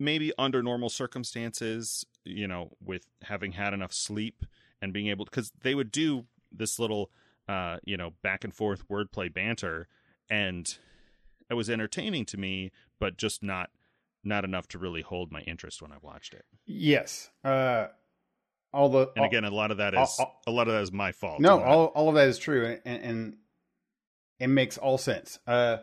maybe under normal circumstances, you know, with having had enough sleep and being able, because they would do this little, uh, you know, back and forth wordplay banter, and it was entertaining to me, but just not not enough to really hold my interest when I watched it. Yes. Uh, all the And all- again, a lot of that is all- all- a lot of that is my fault. No, all all of that is true, and, and it makes all sense. Uh,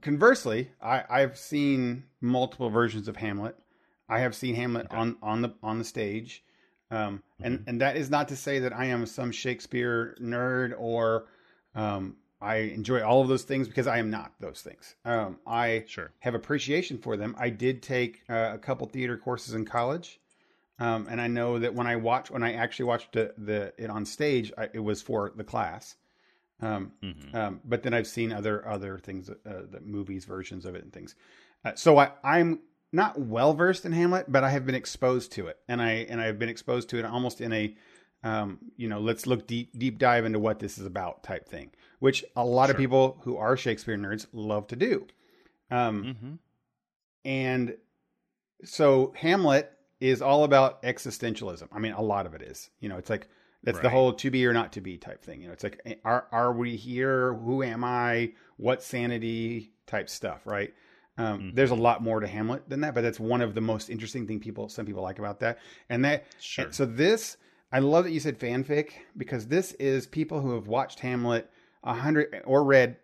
conversely, I, I've seen multiple versions of Hamlet. I have seen Hamlet Okay. on on the on the stage, um, and Mhm. and that is not to say that I am some Shakespeare nerd or um, I enjoy all of those things because I am not those things. Um, I Sure. have appreciation for them. I did take uh, a couple theater courses in college, um, and I know that when I watched, when I actually watched the, the it on stage, I, it was for the class. Um, hmm um, but then I've seen other other things, uh, the movies versions of it and things. Uh, so I, I'm not well versed in Hamlet, but I have been exposed to it, and I and I've been exposed to it almost in a, um, you know, let's look deep deep dive into what this is about type thing, which a lot Sure. of people who are Shakespeare nerds love to do. Um, Mm-hmm. and so Hamlet is all about existentialism. I mean, a lot of it is. You know, it's like that's the whole to be or not to be type thing. You know, it's like are are we here? Who am I? What sanity type stuff, right? Um, Mhm. There's a lot more to Hamlet than that, but that's one of the most interesting thing people some people like about that. And that Sure. and so this I love that you said fanfic because this is people who have watched Hamlet a hundred or read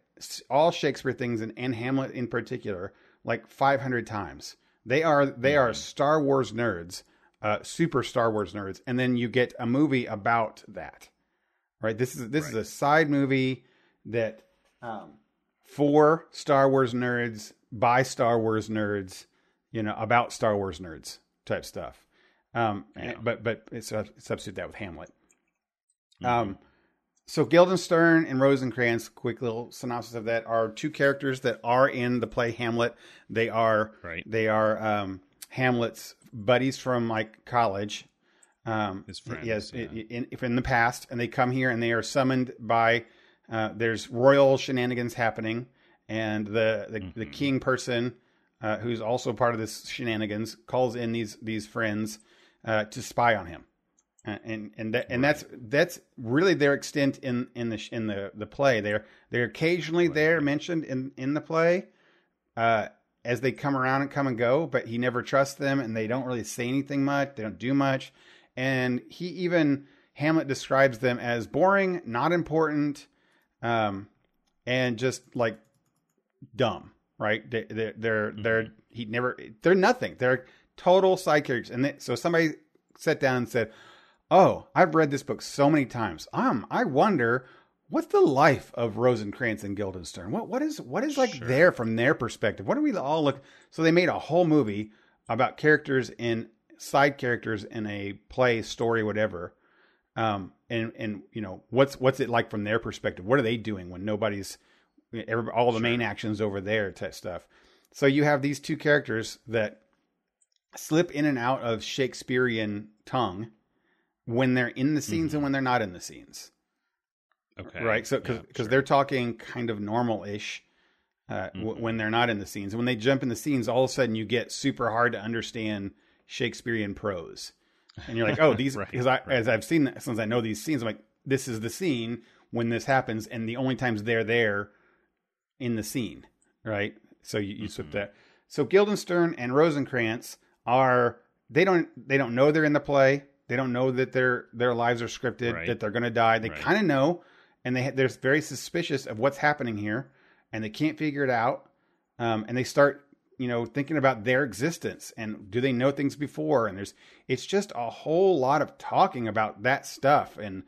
all Shakespeare things and, and Hamlet in particular like 500 times. They are they are Mhm. Star Wars nerds, uh, super Star Wars nerds, and then you get a movie about that. Right? This is this is a side movie that um, for Star Wars nerds by Star Wars nerds, you know, about Star Wars nerds type stuff. Um, Yeah. but but it's a, substitute that with Hamlet. Mhm. Um, so Guildenstern and Rosencrantz, quick little synopsis of that, are two characters that are in the play Hamlet. They are right. they are um, Hamlet's buddies from like college. Um, His friends, yes, yeah. in, in, the past, and they come here and they are summoned by. Uh, there's royal shenanigans happening, and the the, the Mhm. king person, uh, who's also part of this shenanigans, calls in these these friends uh, to spy on him, Uh, and and that, and that's that's really their extent in in the in the the play. They're they're occasionally Right. there mentioned in in the play, uh, as they come around and come and go, but he never trusts them, and they don't really say anything much. They don't do much, and he even Hamlet describes them as boring, not important, um, and just like dumb. Right? They, they're they're they're he never they're nothing. They're total side characters, and they, so somebody sat down and said, "Oh, I've read this book so many times. Um, I wonder." What's the life of Rosencrantz and Guildenstern? What what is what is like Sure. there from their perspective? What do we all look? So they made a whole movie about characters in side characters in a play, story, whatever. Um, and and you know what's what's it like from their perspective? What are they doing when nobody's every, all the main actions over there type stuff? So you have these two characters that slip in and out of Shakespearean tongue when they're in the scenes and when they're not in the scenes Okay. right? So because Yeah, sure. they're talking kind of normal-ish uh, w- Mhm. when they're not in the scenes. When they jump in the scenes, all of a sudden you get super hard to understand Shakespearean prose, and you're like, oh, *laughs* these Right, because I right. as I've seen since I know these scenes, I'm like, this is the scene when this happens, and the only times they're there in the scene, right? So you, you swip Mhm. that. So Guildenstern and Rosencrantz are they don't they don't know they're in the play. They don't know that their their lives are scripted, Right. that they're going to die. They Right. kind of know, and they they're very suspicious of what's happening here, and they can't figure it out. Um, and they start, you know, thinking about their existence and do they know things before? And there's it's just a whole lot of talking about that stuff, and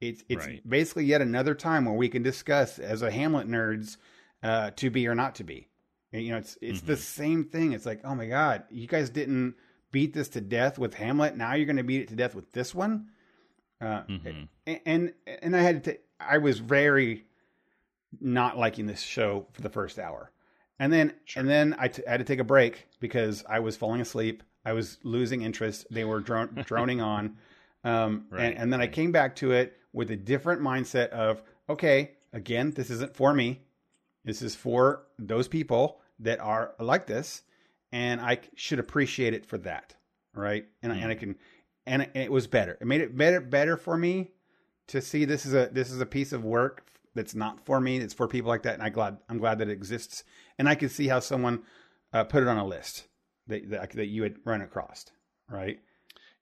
it's it's Right. basically yet another time where we can discuss as a Hamlet nerds uh, to be or not to be. And, you know, it's it's the Mhm. same thing. It's like, oh my god, you guys didn't beat this to death with Hamlet. Now you're going to beat it to death with this one. Uh, Mhm. and and I had to. I was very not liking this show for the first hour, and then Sure. and then I t- had to take a break because I was falling asleep. I was losing interest. They were dron- *laughs* droning on, um, Right, and, and then I came back to it with a different mindset of okay, again, this isn't for me. This is for those people that are like this, and I should appreciate it for that, right? And I, and I can, and it, it was better. It made it better better for me to see this is a this is a piece of work that's not for me. It's for people like that, and I glad I'm glad that it exists, and I could see how someone uh, put it on a list that, that that you had run across, right?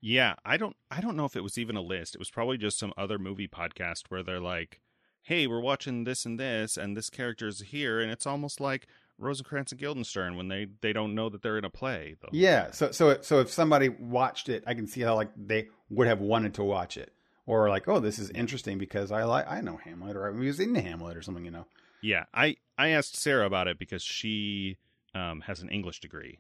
Yeah, I don't I don't know if it was even a list. It was probably just some other movie podcast where they're like, "Hey, we're watching this and this and this character's here." And it's almost like Rosencrantz and Guildenstern when they they don't know that they're in a play. Whole Yeah. So so so if somebody watched it, I can see how like they would have wanted to watch it, or like, oh, this is interesting because I like I know Hamlet, or I was into Hamlet, or something, you know. Yeah, I I asked Sarah about it because she um has an English degree.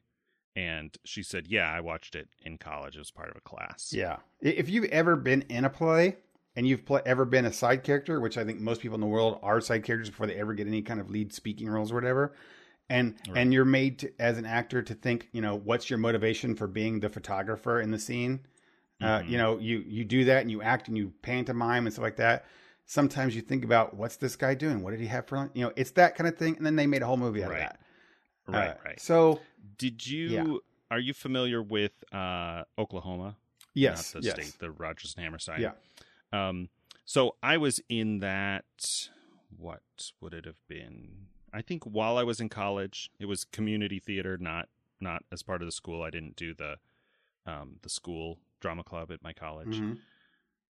And she said, "Yeah, I watched it in college as part of a class." Yeah. If you've ever been in a play and you've ever been a side character, which I think most people in the world are side characters before they ever get any kind of lead speaking roles or whatever, and Right. and you're made to, as an actor to think, you know, what's your motivation for being the photographer in the scene? Uh, Mhm. you know, you you do that and you act and you pantomime and stuff like that. Sometimes you think about what's this guy doing? What did he have for lunch? You know, it's that kind of thing. And then they made a whole movie out Right. of that. right, Uh, right. So Did you? yeah. Are you familiar with uh, Oklahoma? yes, not the yes, state, the Rodgers and Hammerstein. Yeah. Um, so I was in that. What would it have been? I think while I was in college, it was community theater, not not as part of the school. I didn't do the um, the school drama club at my college. Mhm.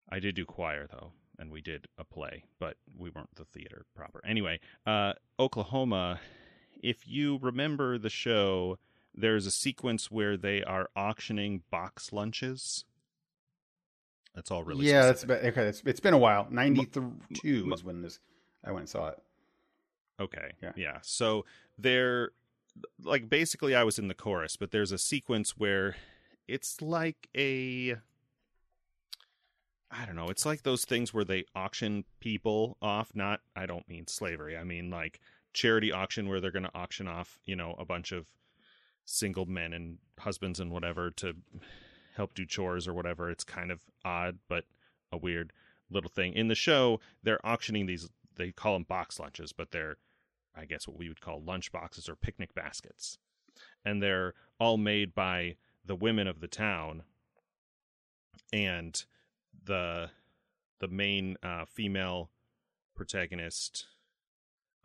I did do choir though, and we did a play, but we weren't the theater proper. Anyway, uh, Oklahoma. If you remember the show, there's a sequence where they are auctioning box lunches. That's all really. yeah, that's okay. It's, it's been a while. Ninety two was when this I went and saw it. Okay. Yeah. Yeah. So there, like, basically, I was in the chorus, but there's a sequence where it's like a. I don't know. It's like those things where they auction people off. Not, I don't mean slavery. I mean like charity auction where they're going to auction off, you know, a bunch of single men and husbands and whatever to help do chores or whatever. It's kind of odd, but a weird little thing. In the show, they're auctioning these, they call them box lunches, but they're, I guess, what we would call lunch boxes or picnic baskets. And they're all made by the women of the town. And the the main uh, female protagonist,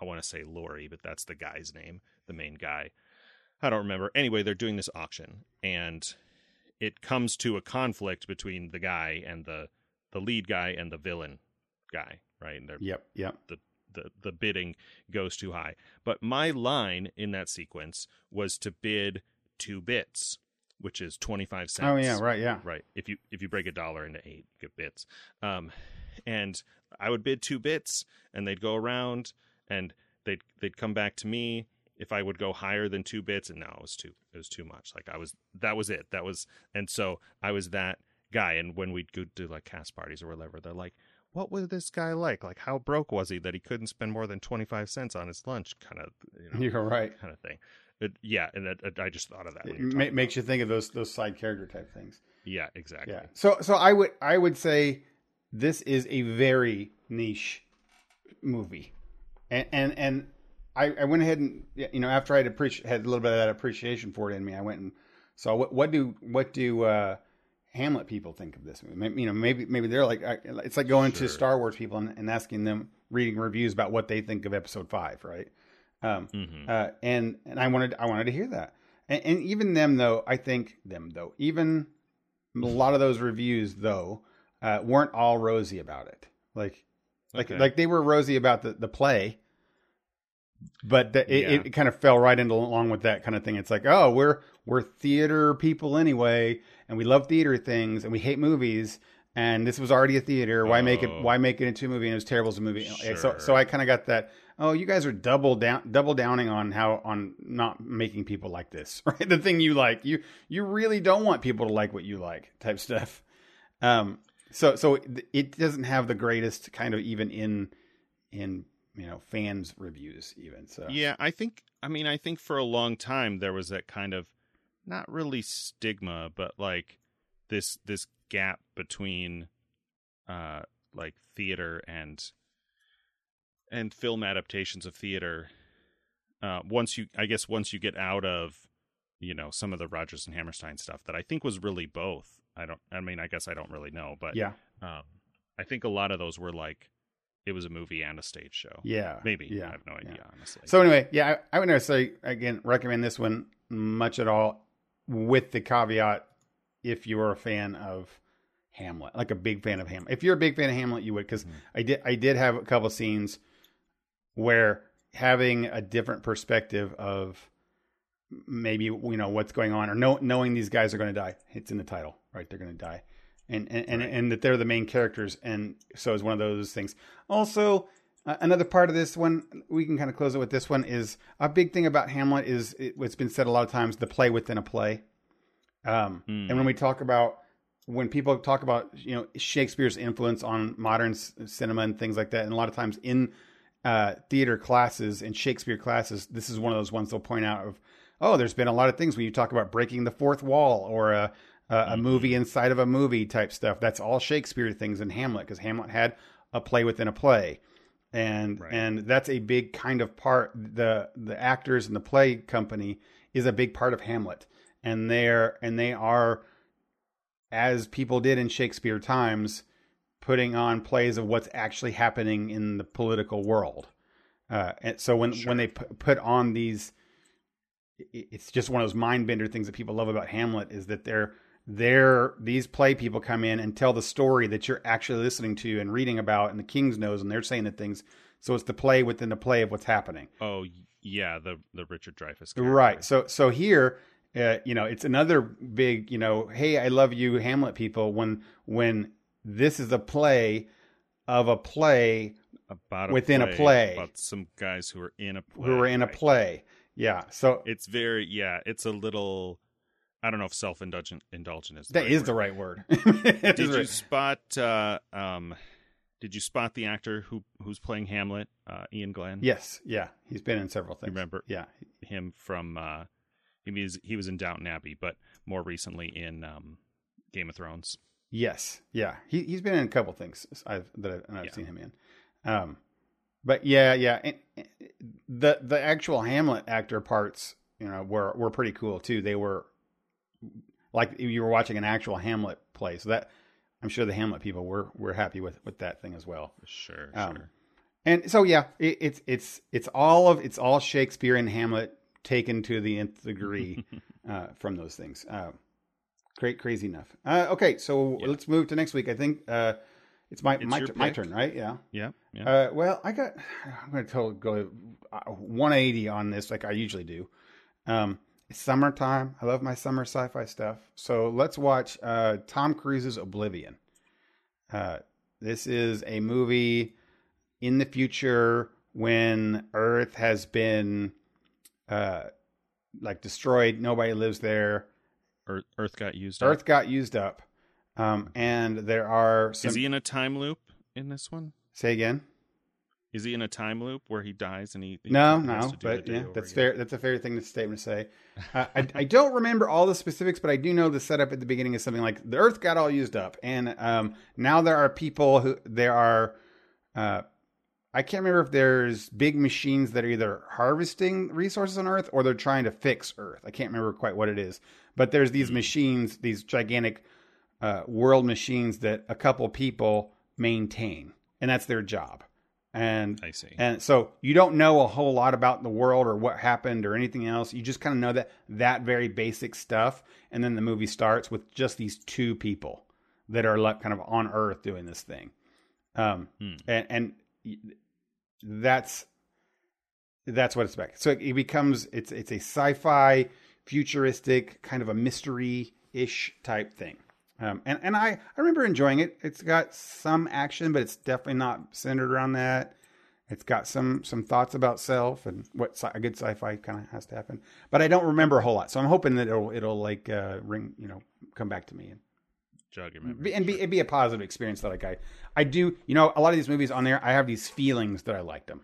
I want to say Lori, but that's the guy's name, the main guy. I don't remember. Anyway, they're doing this auction, and it comes to a conflict between the guy and the the lead guy and the villain guy, right? And they're Yep, yep. the the bidding goes too high. But my line in that sequence was to bid two bits, which is twenty five cents. Oh yeah, right, yeah. right. If you if you break a dollar into eight, you get bits. Um, and I would bid two bits, and they'd go around, and they'd they'd come back to me if I would go higher than two bits, and no, it was too it was too much. Like I was that was it. That was and so I was that guy. And when we'd go to like cast parties or whatever, they're like, "What was this guy like? Like how broke was he that he couldn't spend more than twenty five cents on his lunch?" Kind of you know, *laughs* You're right. kind of thing. It, yeah, and that, I just thought of that. It ma- makes about you think of those those side character type things. Yeah, exactly. Yeah. So so I would I would say this is a very niche movie, and and and I, I went ahead and you know after I had appreci- had a little bit of that appreciation for it in me, I went and saw what what do what do uh, Hamlet people think of this movie? Maybe, you know maybe maybe they're like it's like going Sure. to Star Wars people and, and asking them reading reviews about what they think of Episode Five, right? Um, hmm uh, and and I wanted I wanted to hear that, and, and even them though I think them though even a lot of those reviews though uh, weren't all rosy about it. Like like Okay. like they were rosy about the the play, but the, it, Yeah. it kind of fell right into along with that kind of thing. It's like oh we're we're theater people anyway, and we love theater things, and we hate movies. And this was already a theater. Why make it? Oh. Why make it into a movie? And it was terrible as a movie. So, so I kind of got that oh, you guys are double down, double downing on how on not making people like this, *laughs* right? The thing you like, you you really don't want people to like what you like, type stuff. Um, so so it- it doesn't have the greatest kind of even in in you know fans reviews even. So Yeah, I think. I mean, I think for a long time there was that kind of not really stigma, but like this this gap between uh like theater and and film adaptations of theater. Uh, once you, I guess, once you get out of, you know, some of the Rodgers and Hammerstein stuff that I think was really both. I don't. I mean, I guess I don't really know, but yeah, um, I think a lot of those were like it was a movie and a stage show. yeah, Maybe. yeah. I have no idea, yeah. honestly. So anyway, yeah, I, I would never say again recommend this one much at all, with the caveat if you are a fan of Hamlet, like a big fan of Hamlet. If you're a big fan of Hamlet, you would because Mhm. I did I did have a couple scenes where having a different perspective of maybe you know what's going on or know, knowing these guys are going to die. It's in the title, right? They're going to die. And and, and Right. and that they're the main characters, and so it's one of those things. Also, uh, another part of this one, we can kind of close it with this one, is a big thing about Hamlet is it, it's been said a lot of times the play within a play. Um, Mm. And when we talk about, when people talk about, you know, Shakespeare's influence on modern cinema and things like that, and a lot of times in uh, theater classes and Shakespeare classes, this is one of those ones they'll point out of, oh, there's been a lot of things when you talk about breaking the fourth wall or a, a, a movie inside of a movie type stuff. That's all Shakespeare things in Hamlet because Hamlet had a play within a play. And Right. and that's a big kind of part the the actors and the play company is a big part of Hamlet. And they're and they are as people did in Shakespeare times, putting on plays of what's actually happening in the political world. Uh, and so when Sure. when they pu- put on these, it's just one of those mind bender things that people love about Hamlet is that they're they're these play people come in and tell the story that you're actually listening to and reading about, and the King's knows, and they're saying the things. So it's the play within the play of what's happening. Oh yeah, the the Richard Dreyfuss. Right. So so here, uh, you know, it's another big, you know, hey, I love you, Hamlet people. When when this is a play of a play About a within a play, play. about some guys who are in a play. who are in a play. Yeah. So It's very yeah. It's a little. I don't know if self indulgent indulgent is the that right is word. the right word. *laughs* Did you right. spot? Uh, um, did you spot the actor who who's playing Hamlet? Uh, Iain Glen. Yes. Yeah. He's been in several things. remember? Yeah. him from. Uh, he was he was in Downton Abbey, but more recently in um, Game of Thrones. Yes, yeah, he he's been in a couple things I've that I've, and I've Yeah. seen him in. Um, but yeah, yeah, and, and the the actual Hamlet actor parts, you know, were were pretty cool too. They were like you were watching an actual Hamlet play, so that I'm sure the Hamlet people were were happy with with that thing as well. Sure, Um, sure. And so yeah, it, it's it's it's all of it's all Shakespeare and Hamlet taken to the nth degree *laughs* uh, from those things. Uh, great, crazy enough. Uh, okay, so Yeah. let's move to next week. I think uh, it's my It's my, my turn, right? Yeah. Yeah, yeah. Uh, well, I got. I'm going to totally go uh, 180 on this, like I usually do. Um, it's summertime. I love my summer sci-fi stuff. So let's watch uh, Tom Cruise's Oblivion. Uh, this is a movie in the future when Earth has been uh, like destroyed. Nobody lives there. Earth, Earth got used. up. Earth got used up, um, and there are some. Is he in a time loop in this one? say again? Is he in a time loop where he dies and he? he No, no, to do the but yeah, that's again? fair. That's a fair thing to statement to say. Uh, I, I don't remember all the specifics, but I do know the setup at the beginning is something like the Earth got all used up, and um, now there are people who there are. Uh, I can't remember if there's big machines that are either harvesting resources on Earth or they're trying to fix Earth. I can't remember quite what it is, but there's these machines, these gigantic uh, world machines that a couple people maintain, and that's their job. And I see. and so you don't know a whole lot about the world or what happened or anything else. You just kind of know that that very basic stuff. And then the movie starts with just these two people that are like kind of on Earth doing this thing. Um, Hmm. and, and that's that's what it's about. So it becomes it's it's a sci-fi, futuristic kind of a mystery-ish type thing. Um, and and I, I remember enjoying it. It's got some action, but it's definitely not centered around that. It's got some some thoughts about self and what sci- a good sci-fi kind of has to happen. But I don't remember a whole lot, so I'm hoping that it'll it'll like uh, ring you know come back to me and Jog your memory. and be it'd be a positive experience that like I I do you know a lot of these movies on there I have these feelings that I liked them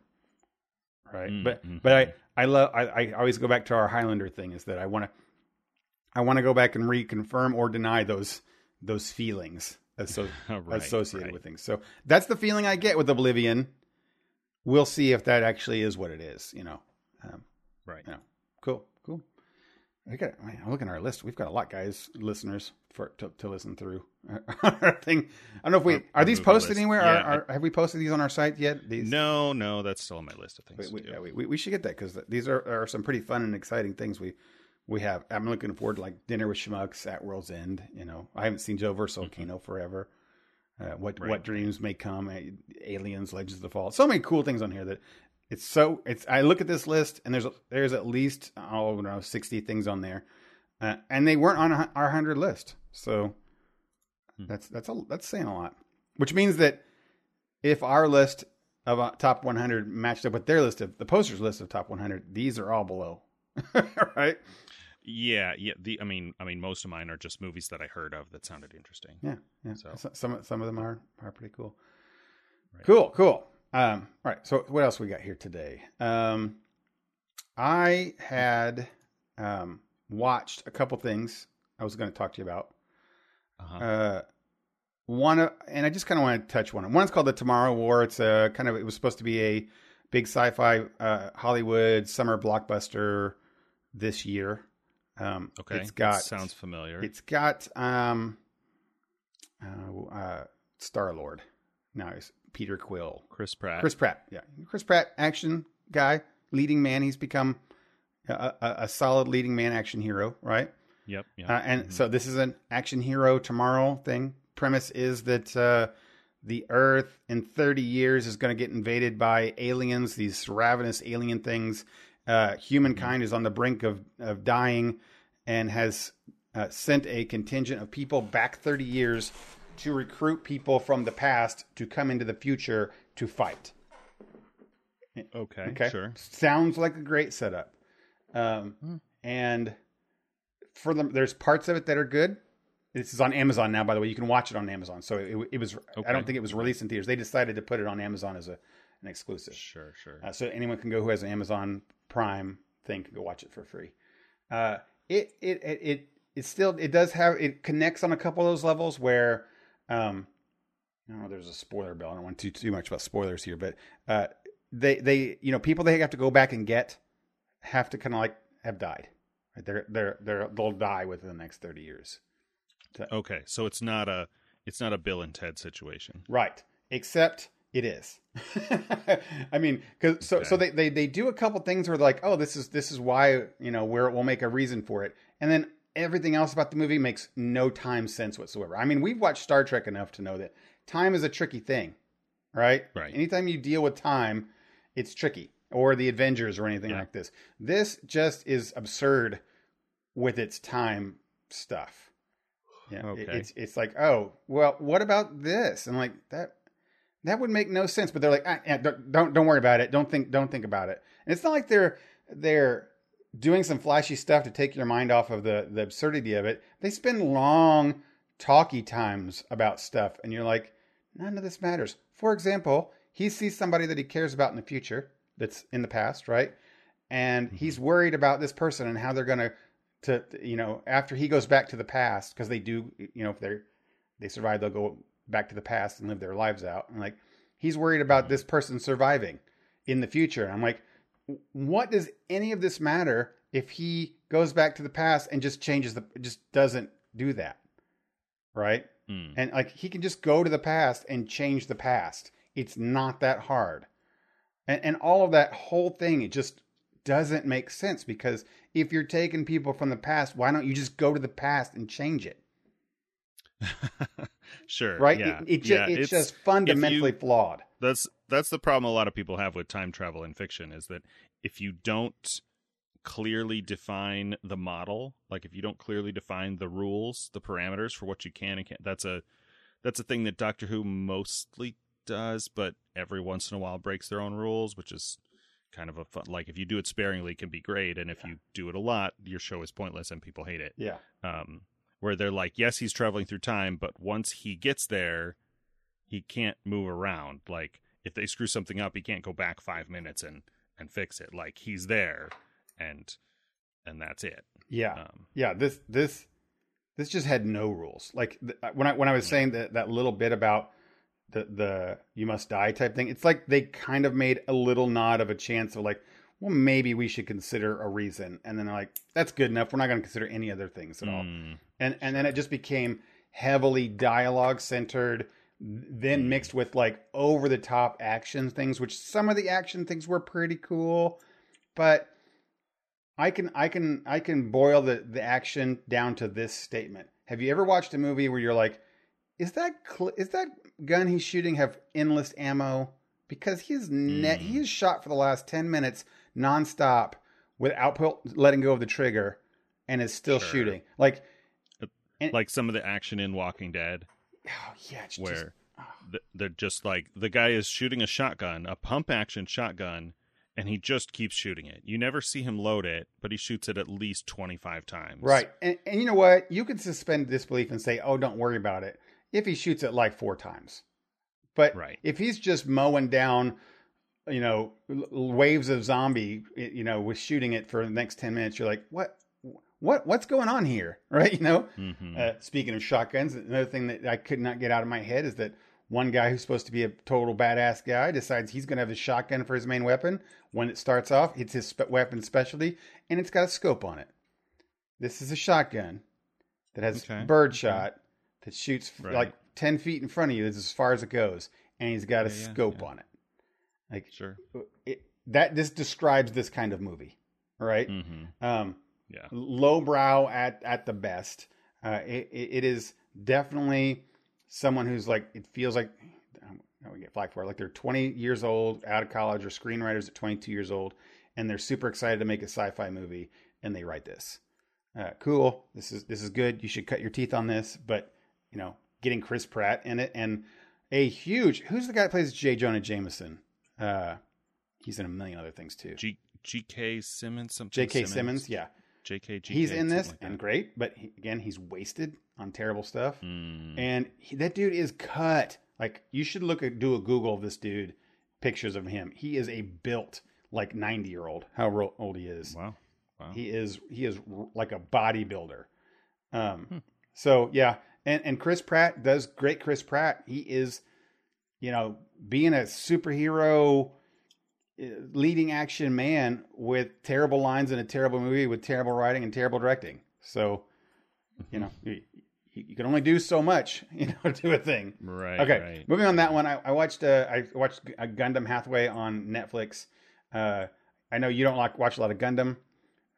right Mm, but mhm. but I I love I, I always go back to our Highlander thing is that I want to I want to go back and reconfirm or deny those those feelings asso- *laughs* Right, associated right. with things so that's the feeling I get with Oblivion we'll see if that actually is what it is you know um, Right. yeah. Cool. Cool. I got. I mean, I'm looking at our list. We've got a lot, guys, listeners for to, to listen through. *laughs* Our thing. I don't know if we are these posted anywhere. Yeah, are, are, have we posted these on our site yet? These. No, no, that's still on my list of things we, to do. yeah, we, we, we should get that because these are, are some pretty fun and exciting things we we have. I'm looking forward to like dinner with schmucks at World's End. You know, I haven't seen Joe vs Volcano forever. Uh, what Mm-hmm. Right. what dreams may come? Aliens, Legends of the Fall. So many cool things on here that it's so. It's I look at this list and there's there's at least oh know sixty things on there, uh, and they weren't on our hundred list. So Hmm. that's that's a, that's saying a lot. Which means that if our list of uh, top 100 matched up with their list of the posters list of top 100, these are all below, *laughs* right? Yeah, yeah. The I mean, I mean, most of mine are just movies that I heard of that sounded interesting. Yeah, yeah. So- So, some some of them are are pretty cool. Right. Cool, cool. Um, all right. So what else we got here today? Um, I had um, watched a couple things I was going to talk to you about. Uh-huh. Uh, one, uh, and I just kind of want to touch on one. One's called the Tomorrow War. It's a kind of it was supposed to be a big sci-fi uh, Hollywood summer blockbuster this year. Um, okay, it's got That sounds familiar. it's got um, uh, uh, Star Lord. Now it's Peter Quill. Chris Pratt. Chris Pratt, yeah, Chris Pratt, action guy, leading man. He's become a, a, a solid leading man, action hero, right? Yep. yep. Uh, and Mhm. so this is an action hero tomorrow thing. Premise is that uh, the Earth in 30 years is going to get invaded by aliens, these ravenous alien things. Uh, humankind is on the brink of, of dying and has uh, sent a contingent of people back 30 years to recruit people from the past to come into the future to fight. okay, Okay. Sure. Sounds like a great setup. Um, Hmm. And for them, there's parts of it that are good. This is on Amazon now, by the way. You can watch it on Amazon. So it, it was. I don't think it was released in theaters. They decided to put it on Amazon as a an exclusive. Sure. Sure. Uh, so anyone can go who has an Amazon Prime thing can go watch it for free. Uh, it, it it it it still it does have it connects on a couple of those levels where um I don't know there's a spoiler bill. I don't want to too much about spoilers here, but uh they they you know people they have to go back and get have to kind of like have died. Right? They're they're they're they'll die within the next thirty years. okay. So it's not a it's not a Bill and Ted situation. Right. Except it is. *laughs* I mean, cause so, so they, they, they do a couple things where they're like, oh, this is, this is why, you know, where it will make a reason for it. And then everything else about the movie makes no time sense whatsoever. I mean, we've watched Star Trek enough to know that time is a tricky thing, right? Right. Anytime you deal with time, it's tricky or the Avengers or anything Yeah. like this. This just is absurd with its time stuff. Yeah. it- Okay. it's, it's like, oh, well, what about this? And like that, that would make no sense. But they're like, ah, don't, don't don't worry about it. Don't think don't think about it. And it's not like they're they're doing some flashy stuff to take your mind off of the the absurdity of it. They spend long talky times about stuff, and you're like, none of this matters. For example, he sees somebody that he cares about in the future that's in the past, right? And mm-hmm. he's worried about this person and how they're gonna to you know after he goes back to the past because they do you know if they're they survive they'll go back to the past and live their lives out and like he's worried about mm-hmm. this person surviving in the future and i'm like what does any of this matter if he goes back to the past and just changes the just doesn't do that right Hmm. and like he can just go to the past and change the past it's not that hard and, and all of that whole thing it just doesn't make sense because if you're taking people from the past why don't you just go to the past and change it *laughs* sure. right Yeah. it, it ju- yeah. it's, just fundamentally flawed that's that's the problem a lot of people have with time travel in fiction is that if you don't clearly define the model like if you don't clearly define the rules the parameters for what you can and can't that's a that's a thing that doctor who mostly does but every once in a while breaks their own rules which is kind of a fun like if you do it sparingly it can be great and if you do it a lot your show is pointless and people hate it yeah um, where they're like, yes, he's traveling through time, but once he gets there, he can't move around. Like if they screw something up, he can't go back five minutes and and fix it. Like he's there, and and that's it. yeah. Um, yeah this this this just had no rules. Like th- when i when i was saying that that little bit about the the you must die type thing it's like they kind of made a little nod of a chance of like well maybe we should consider a reason. And then they're like that's good enough. We're not going to consider any other things at all. Mm, and and then it just became heavily dialogue centered then mixed with like over the top action things which some of the action things were pretty cool but i can i can i can boil the the action down to this statement. Have you ever watched a movie where you're like is that cl- is that gun he's shooting have endless ammo? Because he's net Mm. he is shot for the last 10 minutes nonstop without letting go of the trigger and is still Sure. shooting. Like And- like some of the action in Walking Dead, Oh yeah, it's just where oh. they're just like the guy is shooting a shotgun, a pump action shotgun, and he just keeps shooting it. You never see him load it, but he shoots it at least twenty five times. right. And, and you know what? You can suspend disbelief and say, "Oh, don't worry about it." If he shoots it like four times, But Right. if he's just mowing down, you know, waves of zombie, you know, with shooting it for the next ten minutes, you're like, what, what, what's going on here, *laughs* right? You know. hmm Uh, speaking of shotguns, another thing that I could not get out of my head is that one guy who's supposed to be a total badass guy decides he's going to have a shotgun for his main weapon. When it starts off, it's his spe- weapon specialty, and it's got a scope on it. This is a shotgun that has Okay. birdshot that shoots Right. like ten feet in front of you. This is as far as it goes, and he's got a Yeah, yeah, scope yeah. on it. Like Sure. it, that, this describes this kind of movie, right? hmm Um, Yeah. lowbrow at at the best. Uh, it, it is definitely someone who's like it feels like um, would get flack for it. Like they're 20 years old, out of college, or screenwriters at 22 years old, and they're super excited to make a sci-fi movie, and they write this. Uh, cool. This is this is good. You should cut your teeth on this. But you know, getting Chris Pratt in it and a huge who's the guy that plays J. Jonah Jameson? Uh, he's in a million other things too. G- G.K. Simmons. Something. J.K. Simmons, yeah. J.K. G.K. he's in this like and great, but he, again, he's wasted on terrible stuff. Mm. And he, that dude is cut. Like you should look at do a Google of this dude, pictures of him. He is a built like ninety year old. How old he is? Wow. Wow. He is he is like a bodybuilder. Um, Hmm. so yeah, and and Chris Pratt does great. Chris Pratt, he is, you know, being a superhero, leading action man with terrible lines in a terrible movie with terrible writing and terrible directing. So, you know, you, you can only do so much, *laughs* you know, to a thing. Right. Okay, Right. moving on that one. I, I watched uh, I watched a Gundam Hathaway on Netflix. Uh, I know you don't like watch a lot of Gundam.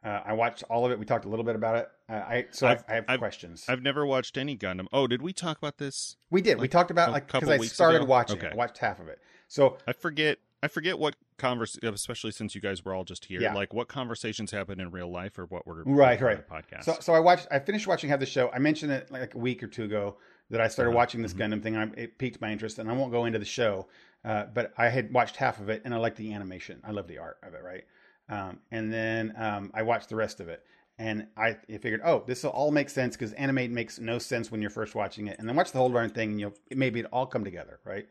Uh, I watched all of it. We talked a little bit about it. Uh, I so I, I've- I have I've- questions. I've never watched any Gundam. Oh, did we talk about this? we did. we talked about like because I started ago? watching. it. I watched half of it. So I forget. I forget what converse, especially since you guys were all just here. Yeah. Like what conversations happen in real life, or what were Right, right. the podcast. So, so I watched. I finished watching half the show. I mentioned it like a week or two ago that I started Uh-huh. watching this Mhm. Gundam thing. And I, it piqued my interest, and I won't go into the show, uh, but I had watched half of it, and I liked the animation. I love the art of it, right? Um, and then um, I watched the rest of it, and I, I figured, oh, this will all make sense because anime makes no sense when you're first watching it, and then watch the whole darn thing, and you'll maybe it all come together, right?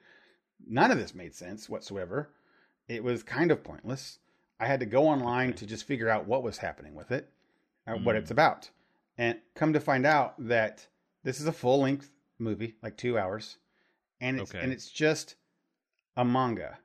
None of this made sense whatsoever. It was kind of pointless. I had to go online to just figure out what was happening with it, uh, what Mm. it's about, and come to find out that this is a full length movie, like two hours, and it's Okay. and it's just a manga.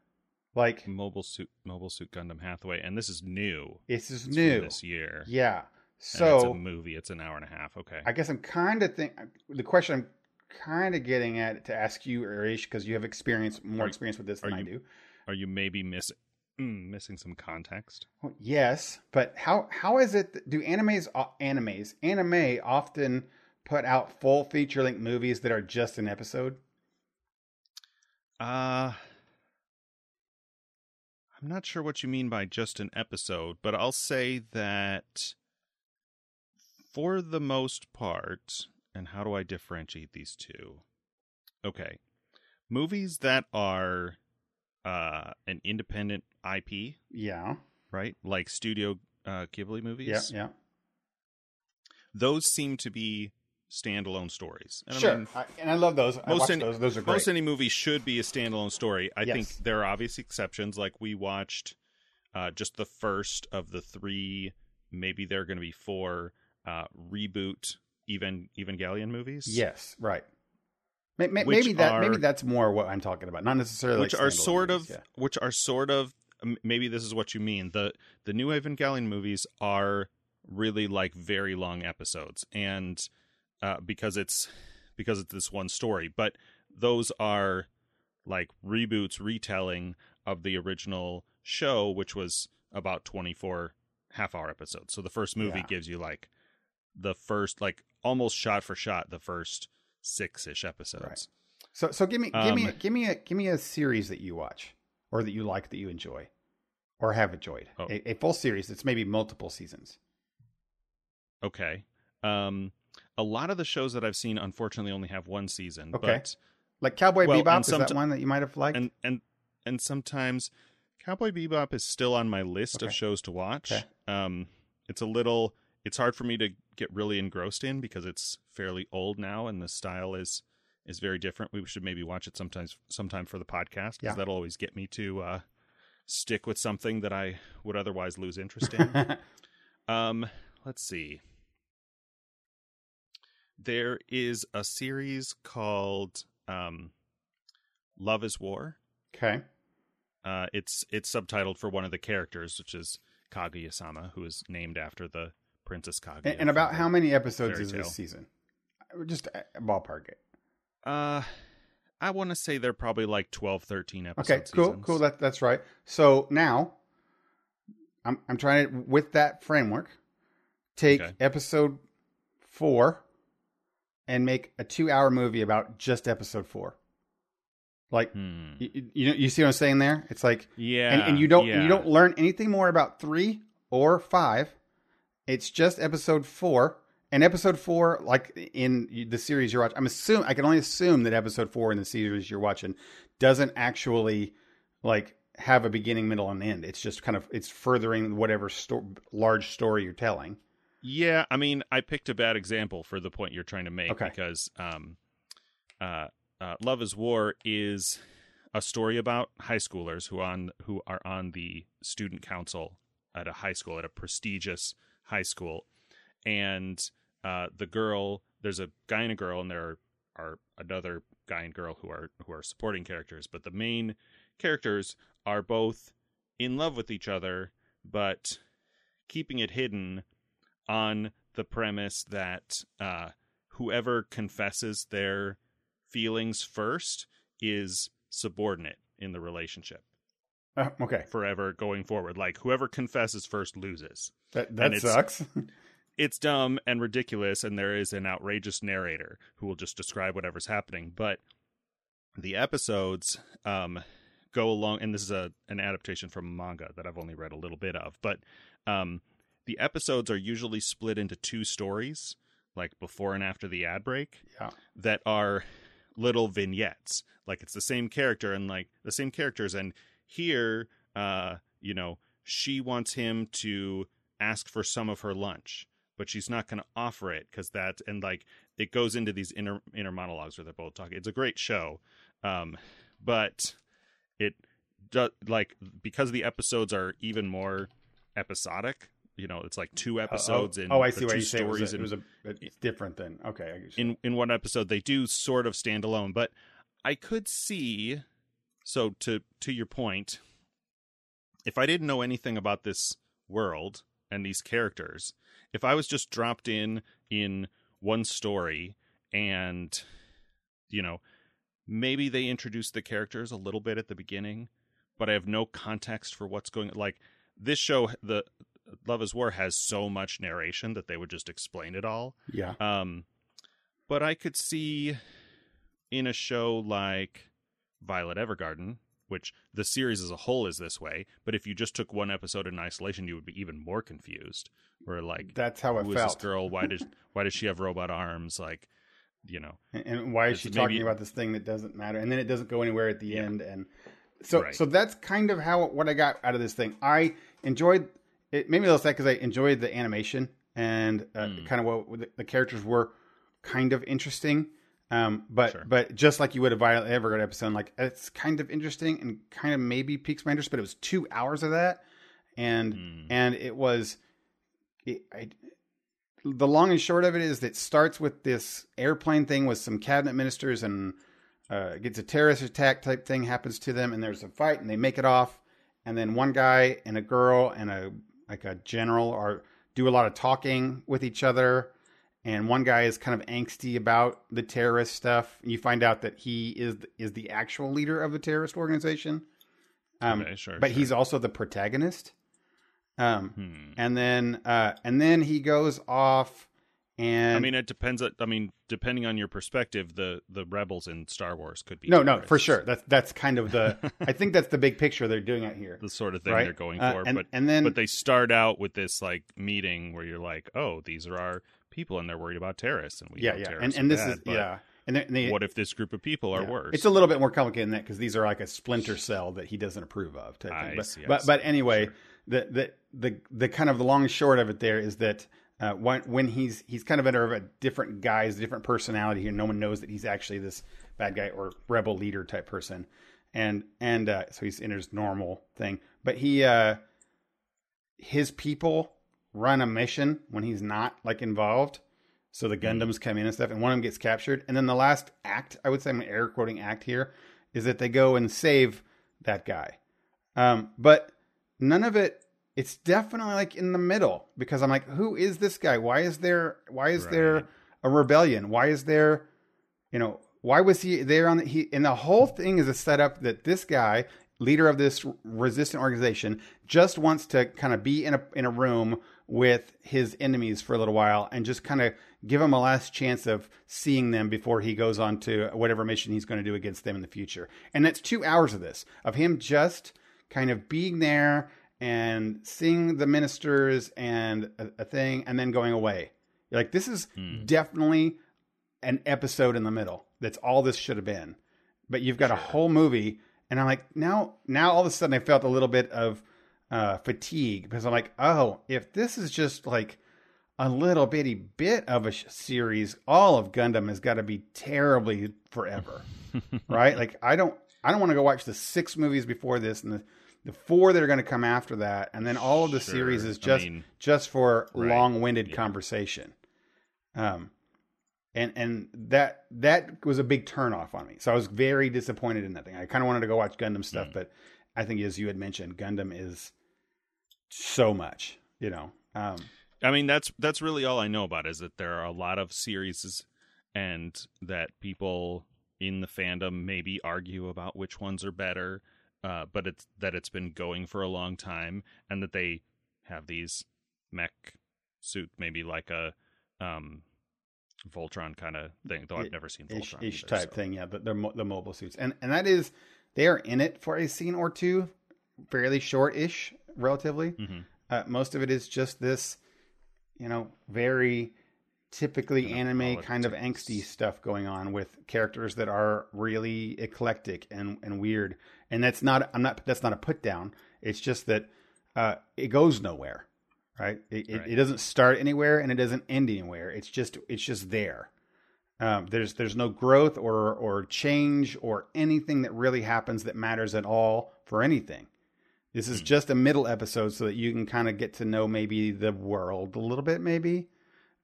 Like Mobile Suit Mobile Suit Gundam Hathaway, and this is new. this is It's new, this year. yeah. And it's a So movie. It's an hour and a half. Okay. I guess I'm kind of think the question I'm kind of getting at to ask you, Arish, because you have experience, more Are- experience with this than I do. Are you maybe missing mm, missing some context? Well, yes, but how how is it? that- Do animes animes anime often put out full feature length movies that are just an episode? Uh I'm not sure what you mean by just an episode, but I'll say that for the most part, and how do I differentiate these two? Okay. Movies that are uh an independent IP, Yeah, right? Like Studio uh Ghibli movies. yeah, yeah. Those seem to be standalone stories. And I sure, mean, I, and I love those. I most watch any- those. Those are great. most any movie should be a standalone story. I Yes. think there are obvious exceptions. Like we watched uh, just the first of the three, maybe there are going to be four uh, reboot even Evangelion movies. yes, right. May- may- Maybe that are- maybe that's more what I'm talking about. Not necessarily which like are sort movies, of yeah. which are sort of maybe this is what you mean. The the new Evangelion movies are really like very long episodes and uh, because it's because it's this one story, but those are like reboots retelling of the original show which was about 24 half hour episodes. So the first movie Yeah. gives you like the first like almost shot for shot the first 6ish episodes. So so give me give me Um, give me a give me a series that you watch or that you like that you enjoy or have enjoyed. Oh. A, a full series that's maybe multiple seasons. Okay. Um, a lot of the shows that I've seen, unfortunately, only have one season. Okay. But Like Cowboy Well, Bebop is that one that you might have liked? and and and sometimes Cowboy Bebop is still on my list of shows to watch. Okay. Um, it's a little. It's hard for me to get really engrossed in because it's fairly old now, and the style is is very different. We should maybe watch it sometimes sometime for the podcast because Yeah. that'll always get me to uh, stick with something that I would otherwise lose interest in. *laughs* um, let's see. There is a series called um, Love is War. okay. Uh, it's it's subtitled for one of the characters, which is Kaguya-sama, who is named after the Princess Kaguya. And, and about how many episodes is this season? Just uh, ballpark it. Uh, I want to say they're probably like 12, 13 episodes. Okay, cool, seasons. cool. That that's right. So now, I'm I'm trying to with that framework, take Okay. episode four, and make a two-hour movie about just episode four. Like Hmm. you, you you see what I'm saying there? It's like Yeah, and, and you don't yeah. you don't learn anything more about three or five. It's just episode four. And episode four, like in the series you're watching, I'm assuming I can only assume that episode four in the series you're watching doesn't actually like have a beginning, middle, and end. It's just kind of it's furthering whatever sto- large story you're telling. Yeah, I mean, I picked a bad example for the point you're trying to make Okay. because um, uh, uh, Love is War is a story about high schoolers who on who are on the student council at a high school at a prestigious high school, and uh, the girl there's a guy and a girl, and there are, are another guy and girl who are who are supporting characters, but the main characters are both in love with each other, but keeping it hidden on the premise that uh, whoever confesses their feelings first is subordinate in the relationship Uh, okay, forever going forward. Like whoever confesses first loses. that that sucks. *laughs* It's dumb and ridiculous, and there is an outrageous narrator who will just describe whatever's happening. But the episodes um, go along, and this is a an adaptation from a manga that I've only read a little bit of. But um, the episodes are usually split into two stories, like before and after the ad break, Yeah. that are little vignettes. Like it's the same character and like the same characters. And here, uh, you know, she wants him to ask for some of her lunch, but she's not going to offer it because that and like it goes into these inner inner monologues where they're both talking. It's a great show, um, but it does like because the episodes are even more episodic. You know, it's like two episodes oh, in oh, I see what you say. It was, stories a, in it was a it's different than okay. In in one episode they do sort of stand alone but i could see so to to your point if i didn't know anything about this world and these characters if i was just dropped in in one story and you know maybe they introduce the characters a little bit at the beginning but i have no context for what's going like this show the love is war has so much narration that they would just explain it all yeah. um, but I could see in a show like Violet Evergarden, which the series as a whole is this way, but if you just took one episode in isolation, you would be even more confused. Where like, That's how it who is this felt. girl? Why does *laughs* why does she have robot arms? Like, you know, And, and why is she maybe- talking about this thing that doesn't matter? And then it doesn't go anywhere at the Yeah. end. And so, Right. so that's kind of how what I got out of this thing. I enjoyed it. Maybe they'll say because I enjoyed the animation and uh, Mm. kind of what the, the characters were kind of interesting. Um, but Sure. but just like you would a Violet Evergarden episode, like it's kind of interesting and kind of maybe piques my interest. But it was two hours of that, and Mm. and it was. It, I, the long and short of it is that it starts with this airplane thing with some cabinet ministers and uh, gets a terrorist attack type thing happens to them and there's a fight and they make it off and then one guy and a girl and a like a general are do a lot of talking with each other and one guy is kind of angsty about the terrorist stuff you find out that he is is the actual leader of the terrorist organization um, okay, sure, but sure. he's also the protagonist um, Hmm. and then uh and then he goes off and I mean, it depends. I mean, depending on your perspective, the the rebels in Star Wars could be no no for sure that's that's kind of the i think that's the big picture they're doing out here *laughs* the sort of thing right they're going Uh, for. and, but and then but they start out with this like meeting where you're like, oh, these are our people, and they're worried about terrorists, and we yeah yeah and, terrorists and this bad, is yeah and they, they, What if this group of people are yeah. worse? it's a little bit more complicated than that because these are like a splinter cell that he doesn't approve of type thing. I but see, I but, see. but anyway Sure. the, the the the kind of the long short of it there is that Uh, when, when he's he's kind of under a different guise, different personality here. No one knows that he's actually this bad guy or rebel leader type person, and and uh, so he's in his normal thing. But he uh, his people run a mission when he's not like involved. So the Gundams come in and stuff, and one of them gets captured. And then the last act, I would say I'm air quoting act here, is that they go and save that guy. Um, but none of it it's definitely like in the middle because I'm like, who is this guy? Why is there why is right. there a rebellion? Why is there you know, why was he there on the he and the whole thing is a setup that this guy, leader of this resistant organization, just wants to kind of be in a in a room with his enemies for a little while and just kind of give him a last chance of seeing them before he goes on to whatever mission he's going to do against them in the future. And that's two hours of this, of him just kind of being there and seeing the ministers and a, a thing and then going away. You're like, this is hmm. definitely an episode in the middle. That's all this should have been. But you've got sure. a whole movie, and I'm like, now, now all of a sudden I felt a little bit of uh, fatigue because I'm like, oh, if this is just like a little bitty bit of a series, all of Gundam has got to be terribly forever, *laughs* right? Like I don't, I don't want to go watch the six movies before this and the the four that are going to come after that, and then all of the sure. series is just I mean, just for right. long-winded yeah. conversation. Um, and and that that was a big turnoff on me. So I was very disappointed in that thing. I kind of wanted to go watch Gundam stuff, mm. but I think as you had mentioned, Gundam is so much. You know. Um, I mean, that's that's really all I know about is that there are a lot of series, and that people in the fandom maybe argue about which ones are better uh, but it's that it's been going for a long time, and that they have these mech suit, maybe like a um, Voltron kind of thing. Though I've never seen Voltron ish, either, type so. thing. Yeah, the, they're the mobile suits, and and that is they are in it for a scene or two, fairly short-ish, relatively. Mm-hmm. Uh, most of it is just this, you know, very typically anime kind of angsty stuff going on with characters that are really eclectic and, and weird. And that's not I'm not that's not a put down. It's just that uh, it goes nowhere, right? It, right. It, it, doesn't start anywhere and it doesn't end anywhere. It's just it's just there. Um, there's there's no growth or or change or anything that really happens that matters at all for anything. This is hmm. just a middle episode so that you can kind of get to know maybe the world a little bit, maybe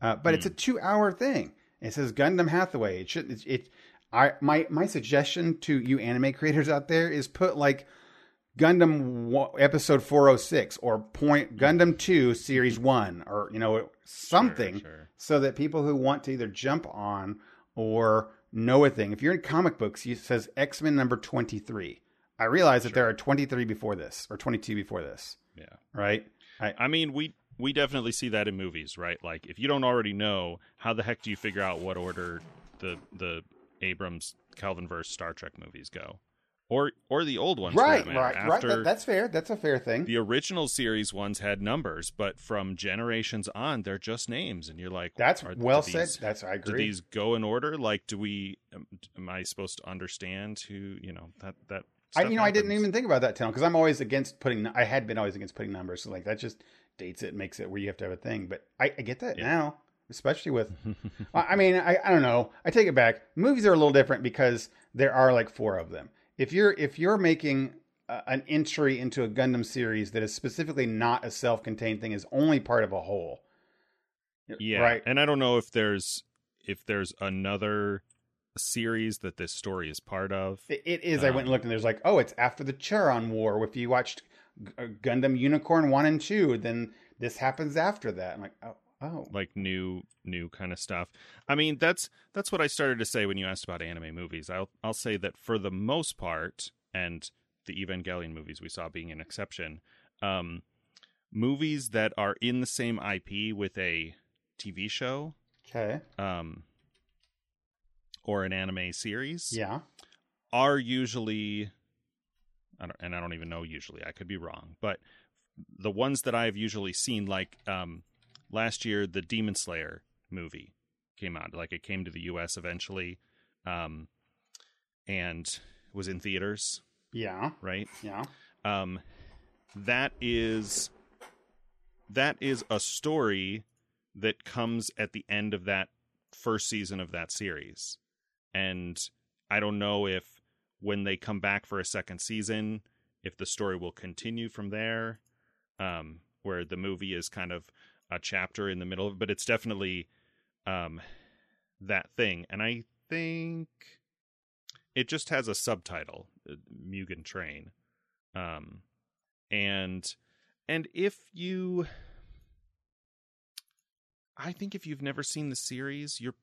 uh, but mm. it's a hmm. two hour thing. It says Gundam Hathaway. It should it, it I my my suggestion to you anime creators out there is put like Gundam episode 406 or point Gundam 2 series 1 or you know something sure, sure. so that people who want to either jump on or know a thing. If you're in comic books, it says X-Men number 23. I realize sure. that there are 23 before this or 22 before this. Yeah. Right? I, I mean, we we definitely see that in movies, right? Like if you don't already know, how the heck do you figure out what order the the Abrams Kelvin verse Star Trek movies go? Or or the old ones, right? Right, After right. That, that's fair. That's a fair thing. The original series ones had numbers, but from generations on, they're just names, and you're like, "That's are, well said." That's I agree. Do these go in order? Like, do we? Am I supposed to understand who? You know that that I, you know, happens. I didn't even think about that, Tim, because I'm always against putting. I had been always against putting numbers. So like that just dates it, makes it where you have to have a thing. But I, I get that yeah. now, especially with. *laughs* I mean, I, I don't know. I take it back. Movies are a little different because there are like four of them. If you're if you're making a, an entry into a Gundam series that is specifically not a self-contained thing, is only part of a whole. Yeah, right. And I don't know if there's if there's another series that this story is part of. it, is. Um, I went and looked, and there's like, oh, it's after the Charon War. If you watched uh, Gundam Unicorn one and two, then this happens after that. I'm like, oh, oh, like new new kind of stuff. I mean, that's that's what I started to say when you asked about anime movies. I'll I'll say that for the most part, and the Evangelion movies we saw being an exception, um, movies that are in the same IP with a TV show, okay, um, or an anime series, yeah, are usually I and I don't even know usually. I could be wrong, but the ones that I've usually seen, like um, last year, the Demon Slayer movie came out. Like it came to the U.S. eventually, um, and was in theaters. Yeah. Right. Yeah. Um, that is that is a story that comes at the end of that first season of that series. And I don't know if when they come back for a second season, if the story will continue from there, um, where the movie is kind of a chapter in the middle of but it's definitely um, that thing. And I think it just has a subtitle, uh, Mugen Train. Um, and and if you I think if you've never seen the series, you're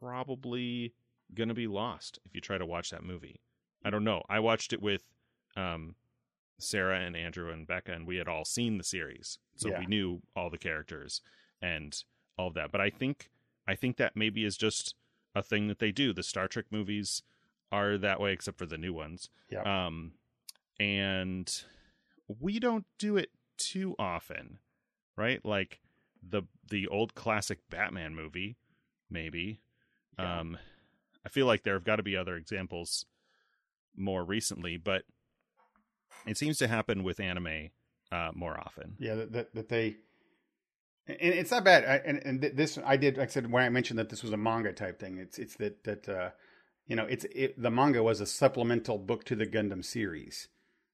probably going to be lost if you try to watch that movie. I don't know. I watched it with um, Sarah and Andrew and Becca, and we had all seen the series, so Yeah. we knew all the characters and all of that. But I think I think that maybe is just a thing that they do. The Star Trek movies are that way, except for the new ones. Yeah. Um, and we don't do it too often, right? Like the the old classic Batman movie, maybe. Yeah. Um, I feel like there have got to be other examples more recently, but it seems to happen with anime uh, more often. Yeah, that, that, that they, and it's not bad. I, and and this I did. Like I said when I mentioned that this was a manga type thing. It's it's that that uh, you know it's it, the manga was a supplemental book to the Gundam series,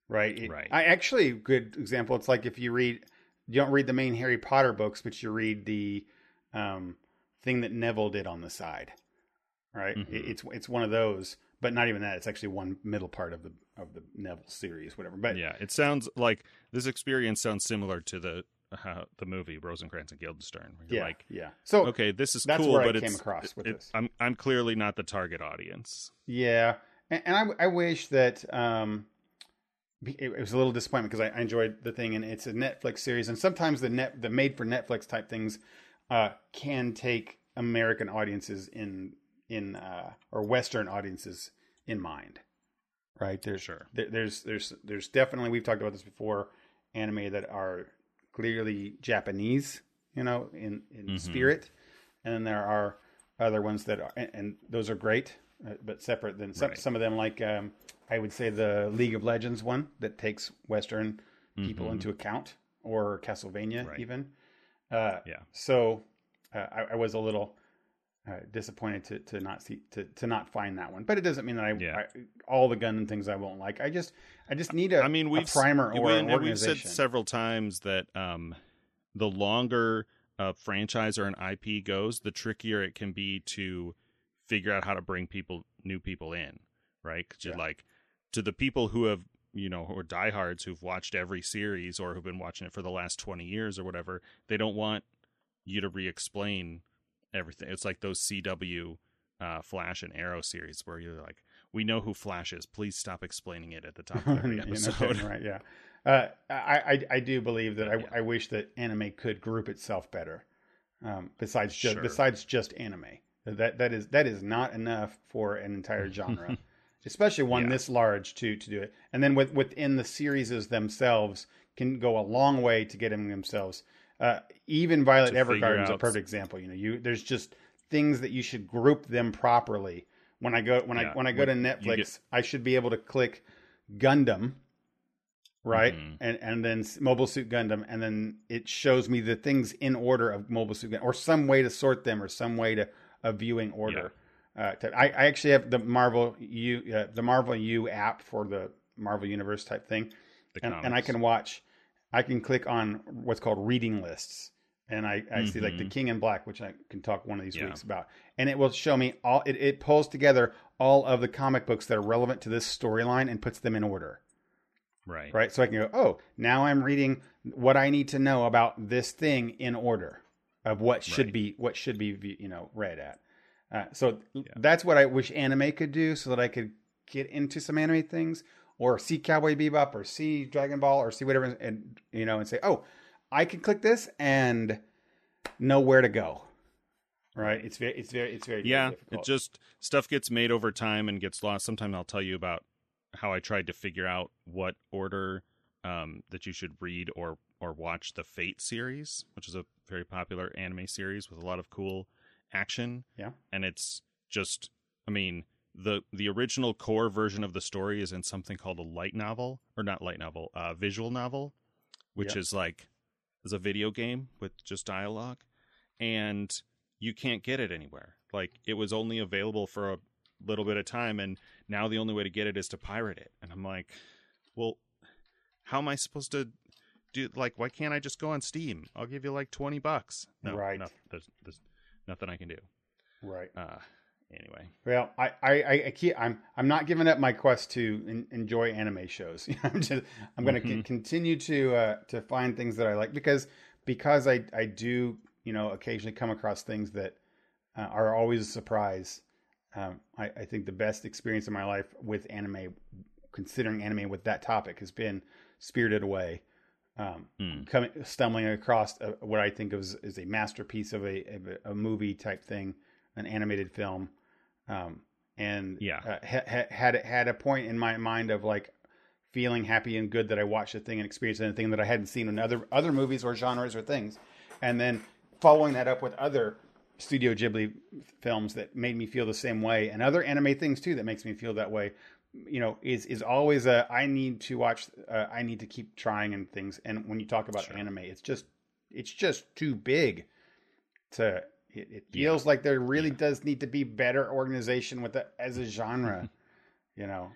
right? It- Right. I actually good example. It's like if you read, you don't read the main Harry Potter books, but you read the um, thing that Neville did on the side, right? Mhm. It's it's one of those, but not even that. It's actually one middle part of the of the Neville series, whatever. But yeah, it sounds like this experience sounds similar to the uh, the movie Rosencrantz and Guildenstern. yeah, like, yeah. So okay, this is cool, I but came it's across with it- this. I'm I'm clearly not the target audience. Yeah, and, and I, I wish that um, it, it was a little disappointment because I, I enjoyed the thing, and it's a Netflix series, and sometimes the net the made for Netflix type things uh, can take American audiences in in uh, or Western audiences in mind, right? There's Sure. there, there's there's there's definitely we've talked about this before anime that are clearly Japanese, you know, in in Mhm. spirit, and then there are other ones that are, and, and those are great, uh, but separate than some Right. some of them. Like um, I would say the League of Legends one that takes Western people Mhm. into account, or Castlevania Right. even. Uh, Yeah. So uh, I, I was a little uh, disappointed to, to not see to, to not find that one, but it doesn't mean that I, Yeah. I all the Gundam things I won't like. I just I just need a I mean, we've primer we- or an and we've said several times that um, the longer a franchise or an IP goes, the trickier it can be to figure out how to bring people, new people in, right? Yeah. like to the people who have you know or diehards who've watched every series or who've been watching it for the last twenty years or whatever. They don't want you to re-explain everything. It's like those CW uh, Flash and Arrow series where you're like, we know who Flash is. Please stop explaining it at the top of every *laughs* episode. right? Yeah. Uh, I, I I do believe that Yeah. I, I wish that anime could group itself better. Um, besides just Sure. besides just anime, that that is that is not enough for an entire *laughs* genre, especially one Yeah. this large to to do it. And then with within the series themselves can go a long way to getting themselves. Uh, even Violet Evergarden is a perfect example. You know, you there's just things that you should group them properly. When I go when I when I go to Netflix, get- I should be able to click Gundam, right, Mhm. and and then Mobile Suit Gundam, and then it shows me the things in order of Mobile Suit Gundam, or some way to sort them, or some way to a viewing order. Uh, to, I, I actually have the Marvel U uh, the Marvel U app for the Marvel Universe type thing, and, and I can watch. I can click on what's called reading lists, and I, I see like the Mhm. King in Black, which I can talk one of these Yeah. weeks about, and it will show me all. It, it pulls together all of the comic books that are relevant to this storyline and puts them in order, right. right? So I can go, oh, now I'm reading what I need to know about this thing in order of what should Right. be what should be you know read at. Uh, so that's what I wish anime could do, so that I could get into some anime things, or see Cowboy Bebop, or see Dragon Ball, or see whatever, and you know, and say, oh, I can click this and know where to go. Right? It's very, it's very, it's very Yeah, difficult. it just stuff gets made over time and gets lost. Sometimes I'll tell you about how I tried to figure out what order um, that you should read or or watch the Fate series, which is a very popular anime series with a lot of cool action. Yeah. and it's just, I mean, the the original core version of the story is in something called a light novel, or not light novel, uh, visual novel, which Yeah. is like is a video game with just dialogue and you can't get it anywhere. Like it was only available for a little bit of time, and now the only way to get it is to pirate it. And I'm like, well, how am I supposed to do? Like, why can't I just go on Steam? I'll give you like twenty bucks. No, Right. No, there's, there's nothing I can do. Right. Uh, anyway, Well, I, I, I, keep, I'm, I'm not giving up my quest to en- enjoy anime shows. *laughs* I'm just, I'm going to Mhm. continue to, uh, to find things that I like because, because I, I do, you know, occasionally come across things that uh, are always a surprise. Um, I, I think the best experience of my life with anime, considering anime with that topic, has been Spirited Away. Um, Hmm. coming stumbling across a, what I think is is a masterpiece of a, of a a movie type thing, an animated film, um, and Yeah. uh, ha- ha- had had a point in my mind of like feeling happy and good that I watched a thing and experienced anything that I hadn't seen in other other movies or genres or things, and then following that up with other Studio Ghibli films that made me feel the same way, and other anime things too that makes me feel that way. You know, is is always a I need to watch. Uh, I need to keep trying and things. And when you talk about Sure. anime, it's just it's just too big to. It, it Yeah. feels like there really does need to be better organization with it as a genre. you know,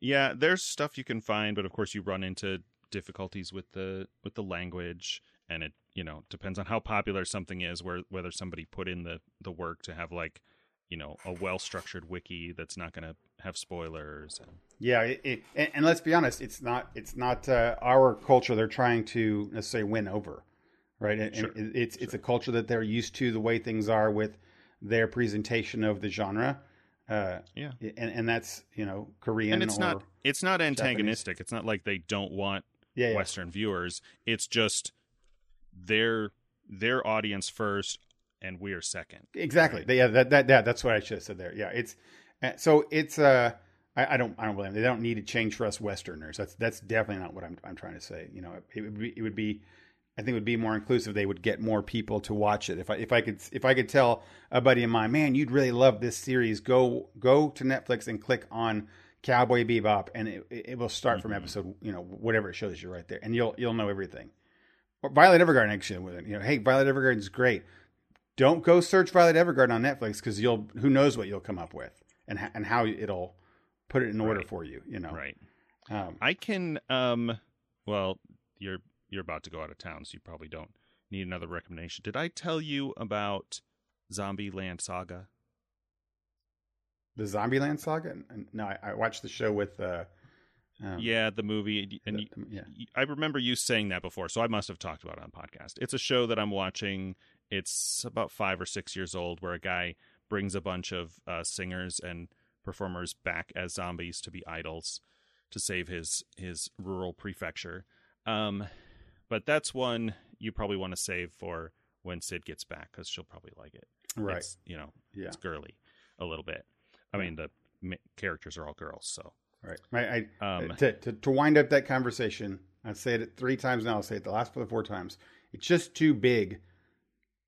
Yeah, there's stuff you can find, but of course you run into difficulties with the with the language, and it you know depends on how popular something is, where whether somebody put in the the work to have like you know a well structured wiki that's not going to have spoilers. And, Yeah, it, it, and, and let's be honest, it's not it's not uh, our culture they're trying to let's say win over, right? And, Sure, and it's it's a culture that they're used to the way things are with their presentation of the genre. Uh, yeah, and and that's you know Korean and it's not it's not antagonistic. It's not like they don't want yeah, yeah. Western viewers. It's just their their audience first, and we're second. Exactly. Yeah, that, that that that's what I should have said there. Yeah, it's uh, so it's uh I, I don't I don't blame them. They don't need to change for us Westerners. That's that's definitely not what I'm I'm trying to say. You know, it, would be it would be I think it would be more inclusive. They would get more people to watch it. If I if I could if I could tell a buddy of mine, man, you'd really love this series. Go go to Netflix and click on Cowboy Bebop, and it, it will start from Mhm. episode you know whatever it shows you right there, and you'll you'll know everything. Or Violet Evergarden actually with it. You know, hey, Violet Evergarden is great don't go search Violet Evergarden on Netflix because you'll who knows what you'll come up with and and how it'll put it in order Right. for you. You know, Right. Um, I can um well, you're you're about to go out of town, so you probably don't need another recommendation. Did I tell you about Zombie Land Saga? the Zombie Land saga. No, I, I watched the show with. Uh, um, yeah, the movie and the- you, yeah. I remember you saying that before, so I must have talked about it on podcast. It's a show that I'm watching. It's about 5 or 6 years old where a guy brings a bunch of uh, singers and performers back as zombies to be idols to save his his rural prefecture. Um but that's one you probably want to save for when Sid gets back cuz she'll probably like it. right. It's, you know, Yeah, it's girly a little bit. I mean, the characters are all girls, so right. I, I, um to, to to wind up that conversation, I said it three times now. I'll say it the last four times. It's just too big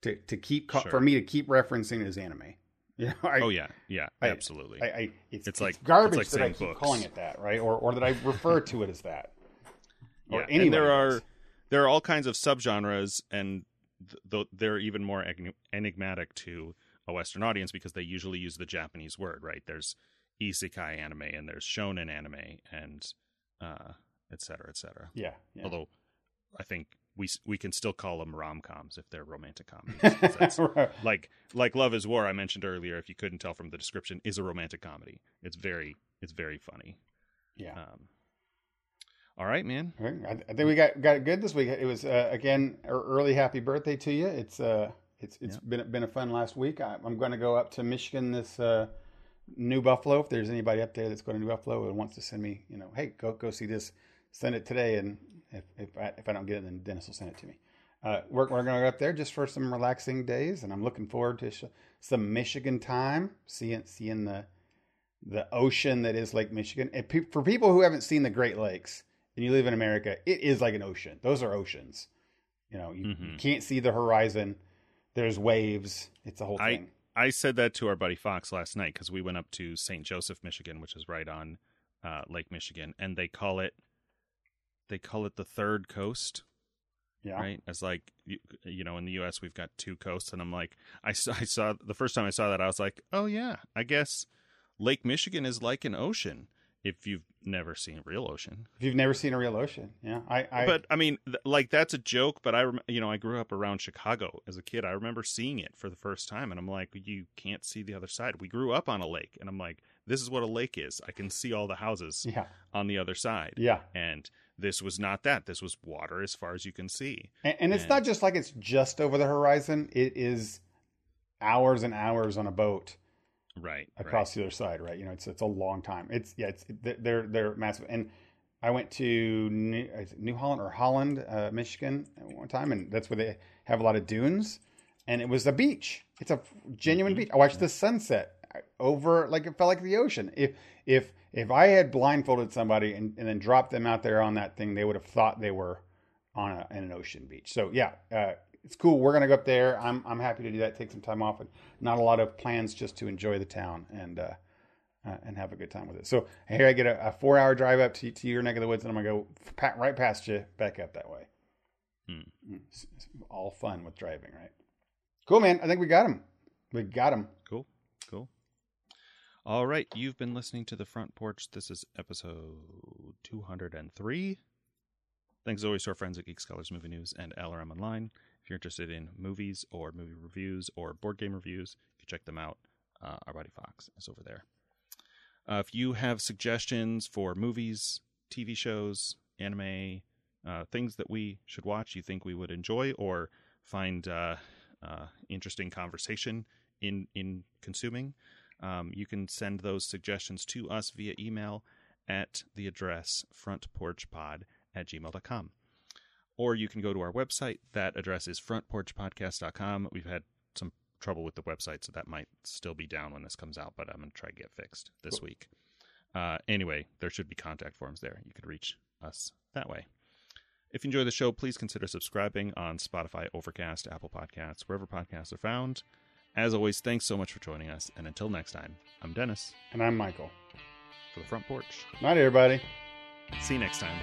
to to keep Sure. for me to keep referencing as anime. *laughs* You know, I, Oh yeah, yeah, I- absolutely. I, I it's, It's like- garbage it's like that I keep books. calling it that, right? Or or that I refer to it as that. *laughs* Or yeah, and there are there are all kinds of subgenres, and th- th- they're even more enigmatic to a Western audience because they usually use the Japanese word, right? There's isekai anime, and there's shonen anime, and uh, et cetera, et cetera. Yeah. yeah. Although I think we we can still call them rom coms if they're romantic comedies. *laughs* that's- Right. like like Love Is War, I mentioned earlier. If you couldn't tell from the description, is a romantic comedy. It's very it's very funny. yeah. Um, all right, man. All right. I, I think we got got it good this week. It was uh, again early happy birthday to you. It's uh it's it's Yeah. been been a fun last week. I, I'm going to go up to Michigan this uh, New Buffalo. If there's anybody up there that's going to New Buffalo and wants to send me, you know, hey, go go see this, send it today. And if if I, if I don't get it, then Dennis will send it to me. Uh, we're we're going to go up there just for some relaxing days, and I'm looking forward to sh- some Michigan time, seeing seeing the the ocean that is Lake Michigan. And pe- for people who haven't seen the Great Lakes and you live in America, it is like an ocean. Those are oceans. You know, you, you Mhm. can't see the horizon. There's waves. It's a whole I- thing. I said that to our buddy Fox last night because we went up to St. Joseph, Michigan, which is right on uh, Lake Michigan, and they call it they call it the third coast Yeah. right? As like you, you know, in the U.S. we've got two coasts, and I'm like, I saw, I saw the first time I saw that, I was like, oh yeah, I guess Lake Michigan is like an ocean if you've never seen a real ocean. If you've never seen a real ocean, yeah, I, I but I mean, th- like that's a joke. But I, rem- you know, I grew up around Chicago as a kid. I remember seeing it for the first time, and I'm like, you can't see the other side. We grew up on a lake, and I'm like, this is what a lake is. I can see all the houses yeah, on the other side, yeah, and this was not that. This was water as far as you can see. and, and it's And- not just like it's just over the horizon. It is hours and hours on a boat Right across the other side, right? You know, it's it's a long time. It's yeah, it's they're they're massive. And I went to New, New Holland or Holland, uh, Michigan, at one time, and that's where they have a lot of dunes. And it was a beach. It's a genuine beach. I watched the sunset over like it felt like the ocean. If if if I had blindfolded somebody and, and then dropped them out there on that thing, they would have thought they were on a, in an ocean beach. So yeah, uh, it's cool. We're gonna go up there. I'm I'm happy to do that. Take some time off, and not a lot of plans, just to enjoy the town and uh, uh, and have a good time with it. So here I get a, a four hour drive up to, to your neck of the woods, and I'm gonna go pa- right past you, back up that way. Hmm. Mm, it's- it's all fun with driving, right? Cool, man. I think we got him. We got him. Cool. Cool. All right. You've been listening to The Front Porch. This is episode 203. Thanks as always to our friends at Geek Scholars Movie News and LRM Online. You're interested in movies or movie reviews or board game reviews, you can check them out. Uh, our buddy Fox is over there. Uh, if you have suggestions for movies, TV shows, anime, uh, things that we should watch you think we would enjoy or find uh, uh, interesting conversation in in consuming, um, you can send those suggestions to us via email at the address frontporchpod at gmail.com. Or you can go to our website. That address is frontporchpodcast.com. We've had some trouble with the website, so that might still be down when this comes out, but I'm going to try to get fixed this Cool. week. Uh, anyway, there should be contact forms there. You could reach us that way. If you enjoy the show, please consider subscribing on Spotify, Overcast, Apple Podcasts, wherever podcasts are found. As always, thanks so much for joining us. And until next time, I'm Dennis And I'm Michael. for the front porch. Night, everybody. See you next time.